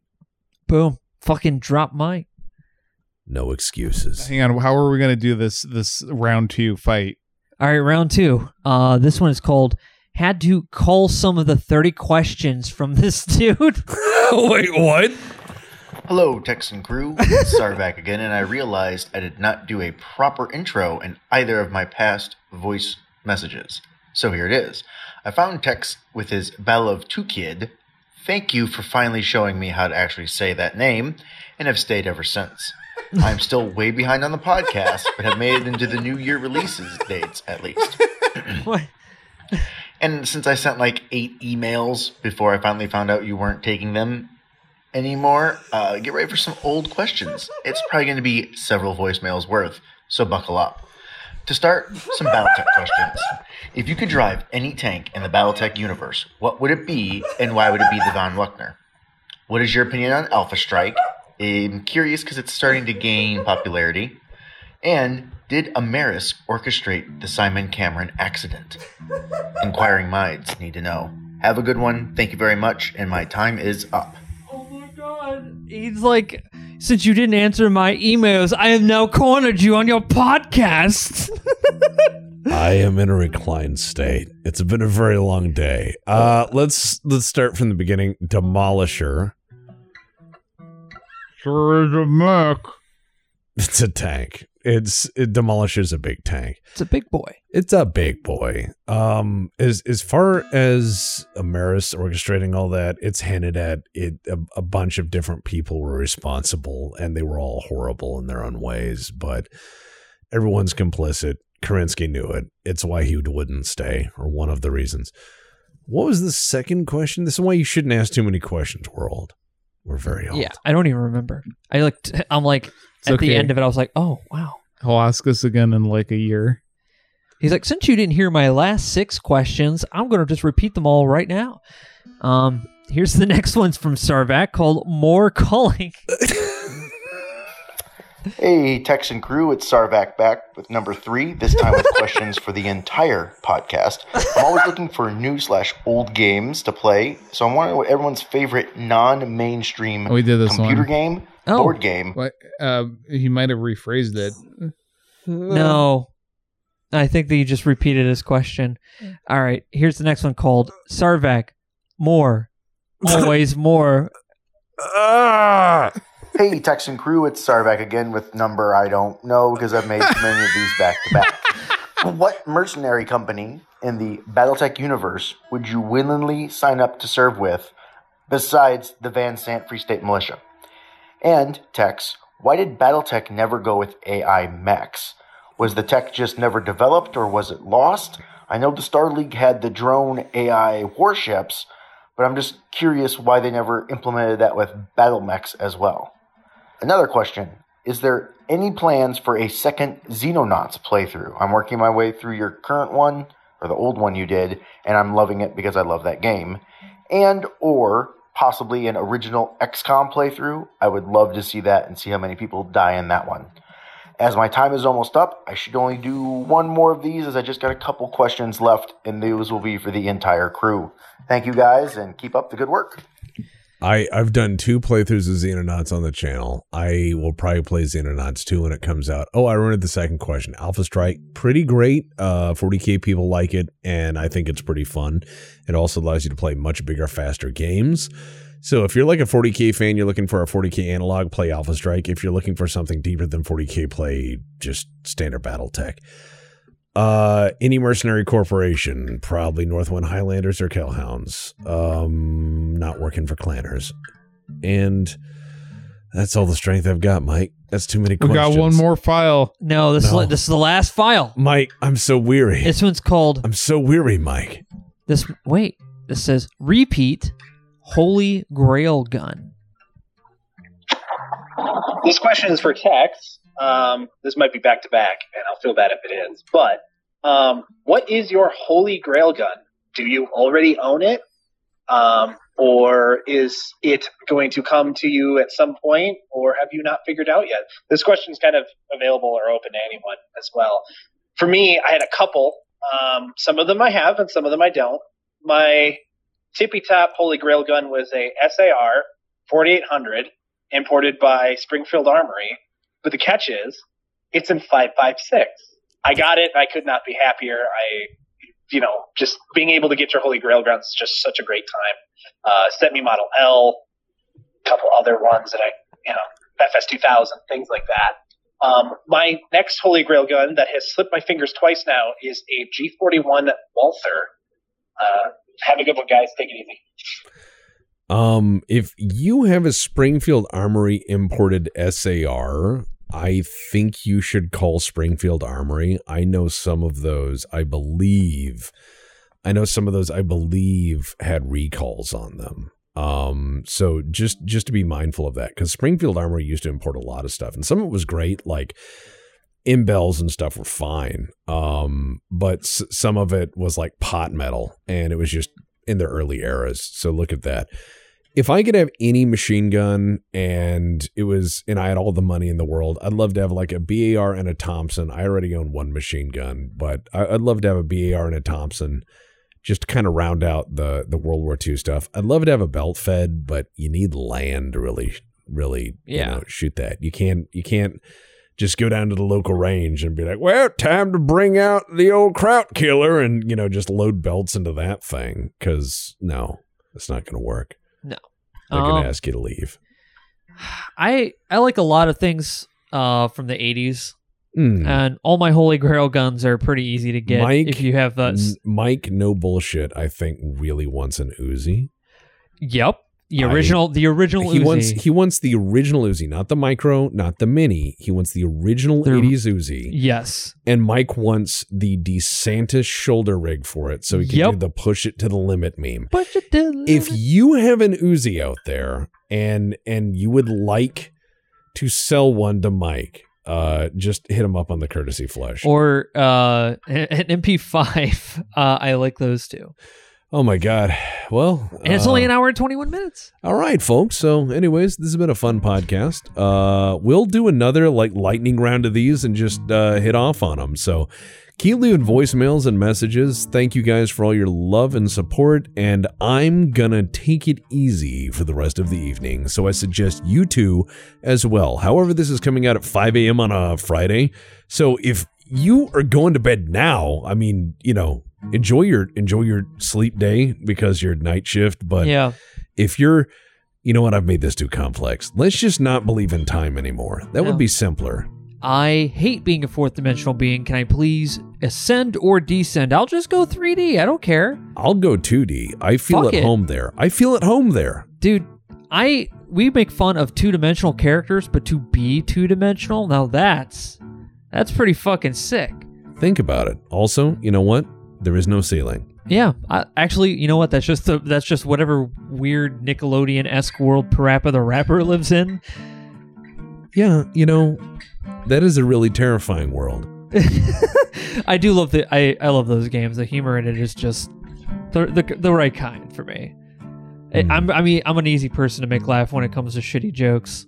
Boom. Fucking drop mic. No excuses. Hang on, how are we gonna do this this round two fight? All right, round two. Uh, this one is called "Had to Call Some of the Thirty Questions from This Dude." Wait, what? Hello, Texan crew. It's Czarvak again, and I realized I did not do a proper intro in either of my past voice messages. So here it is. I found Tex with his Battle of Tukayyid. Thank you for finally showing me how to actually say that name, and have stayed ever since. I'm still way behind on the podcast, but have made it into the new year releases dates at least. what? And since I sent like eight emails before I finally found out you weren't taking them anymore, uh, get ready for some old questions. It's probably going to be several voicemails worth, so buckle up. To start, some Battletech questions. If you could drive any tank in the Battletech universe, what would it be and why would it be the Von Luckner? What is your opinion on Alpha Strike? I'm curious because it's starting to gain popularity. And did Amaris orchestrate the Simon Cameron accident? Inquiring minds need to know. Have a good one. Thank you very much, and my time is up. Oh my god. He's like, "Since you didn't answer my emails, I have now cornered you on your podcast." I am in a reclined state. It's been a very long day. Uh, let's let's start from the beginning. Demolisher. Sure is a mech. It's a tank. It's it demolishes a big tank. it's a big boy. It's a big boy. Um, as as far as Amaris orchestrating all that, it's hinted at it. A, a bunch of different people were responsible, and they were all horrible in their own ways. But everyone's complicit. Kerensky knew it. It's why he wouldn't stay, or one of the reasons. What was the second question? This is why you shouldn't ask too many questions. We're. We're very old. Yeah, I don't even remember. I looked. I'm like It's at the end of it. I was like, "Oh wow." He'll ask us again in like a year. He's like, since you didn't hear my last six questions, I'm going to just repeat them all right now. Um, here's the next one's from Czarvak called "More Calling." Hey, Texan crew, it's Czarvak back with number three, this time with questions for the entire podcast. I'm always looking for new slash old games to play, so I'm wondering what everyone's favorite non mainstream Oh, we did this computer one. game, Oh. board game. What? Uh, he might have rephrased it. no, I think that you just repeated his question. All right, here's the next one called Czarvak. More, always more. Hey, Texan crew, it's Czarvak again with number I don't know because I've made too many of these back to back. What mercenary company in the Battletech universe would you willingly sign up to serve with besides the Van Sant Free State Militia? And, Tex, why did Battletech never go with AI mechs? Was the tech just never developed or was it lost? I know the Star League had the drone AI warships, but I'm just curious why they never implemented that with battle mechs as well. Another question Is there any plans for a second Xenonauts playthrough? I'm working my way through your current one, or the old one you did, and I'm loving it because I love that game. And, or possibly an original XCOM playthrough. I would love to see that and see how many people die in that one. As my time is almost up, I should only do one more of these as I just got a couple questions left, and those will be for the entire crew. Thank you guys, and keep up the good work. I I've done two playthroughs of Xenonauts on the channel. I will probably play Xenonauts 2 when it comes out. Oh, I remembered the second question. Alpha Strike, pretty great. Uh 40k people like it and I think it's pretty fun. It also allows you to play much bigger, faster games. So if you're like a 40k fan, you're looking for a 40k analog, play Alpha Strike. If you're looking for something deeper than 40k, play just standard BattleTech. Uh, any mercenary corporation, probably Northwind Highlanders or Kell Hounds. Um, not working for clanners. And That's all the strength I've got, Mike. That's too many We questions. got one more file. No, this No. is this is the last file. Mike, I'm so weary. This one's called I'm so weary, Mike. this. Wait, this says repeat Holy Grail gun. This question is for Tex. Um, this might be back to back, and I'll feel bad if it is. But um, what is your holy grail gun? Do you already own it? Um, or is it going to come to you at some point, or have you not figured out yet? This question is kind of available or open to anyone as well. For me, I had a couple. Um, some of them I have, and some of them I don't. My tippy top holy grail gun was a SAR 4800 imported by Springfield Armory. But the catch is, it's in 556. I got it. I could not be happier. I, you know, just being able to get your Holy Grail guns is just such a great time. Uh, CETME Model L, a couple other ones that I, you know, FS 2000, things like that. Um, my next Holy Grail gun that has slipped my fingers twice now is a G41 Walther. Uh, have a good one, guys. Take it easy. Um, if you have a Springfield Armory imported SAR, I think you should call Springfield Armory. I know some of those, I believe. I know some of those I believe had recalls on them. Um, so just just to be mindful of that because Springfield Armory used to import a lot of stuff, and some of it was great, like imbels and stuff were fine. Um, but s- some of it was like pot metal, and it was just in the early eras. So look at that. If I could have any machine gun and it was, and I had all the money in the world, I'd love to have like a BAR and a Thompson. I already own one machine gun, but I- I'd love to have a BAR and a Thompson just to kind of round out the the World War II stuff. I'd love to have a belt fed, but you need land to really, really, you Yeah. know, shoot that. You can't, you can't just go down to the local range and be like, well, time to bring out the old kraut killer and, you know, just load belts into that thing. Cause no, it's not going to work. No. They're Um, to ask you to leave. I I like a lot of things uh, from the '80s, Mm. and all my Holy Grail guns are pretty easy to get Mike, if you have the. N- Mike, no bullshit, I think really wants an Uzi. Yep, the I- original, the original He Uzi. wants he wants the original Uzi, not the micro, not the mini. He wants the original The- 80s Uzi. yes, And Mike wants the DeSantis shoulder rig for it so he can Yep. do the push it to the limit meme. Push it to the If you have an Uzi out there and and you would like to sell one to Mike, uh just hit him up on the courtesy flush. or uh, an MP5. Uh, I like those too, oh my god. Well, and it's uh, only an hour and 21 minutes. All right, folks. So, anyways, this has been a fun podcast. Uh, we'll do another like lightning round of these and just uh, hit off on them. So, keep leaving voicemails and messages. Thank you guys for all your love and support. And I'm gonna take it easy for the rest of the evening. So, I suggest you two as well. However, this is coming out at 5 a.m. on a Friday. So, if you are going to bed now, I mean, you know, enjoy your enjoy your sleep day because your night shift. But Yeah. if you're you know what i've made this too complex let's just not believe in time anymore that No. would be simpler I hate being a fourth dimensional being. Can I please ascend or descend? I'll just go 3D. I don't care. i'll go 2d i feel Fuck at it. home there i feel at home there Dude, I we make fun of two-dimensional characters, but to be two-dimensional, now that's that's pretty fucking sick. think about it also you know what there is no ceiling Yeah, I, actually, you know what? That's just the that's just whatever weird Nickelodeon esque world Parappa the Rapper lives in. yeah you know that is a really terrifying world I do love the I, I love those games. The humor in it is just the the, the right kind for me. I- I'm I mean I'm an easy person to make laugh when it comes to shitty jokes.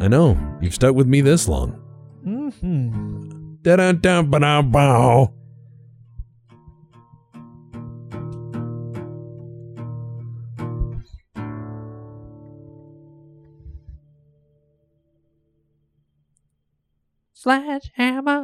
i know you've stuck with me this long hmm Da-da-da-ba-da-bow. Sledgehammer.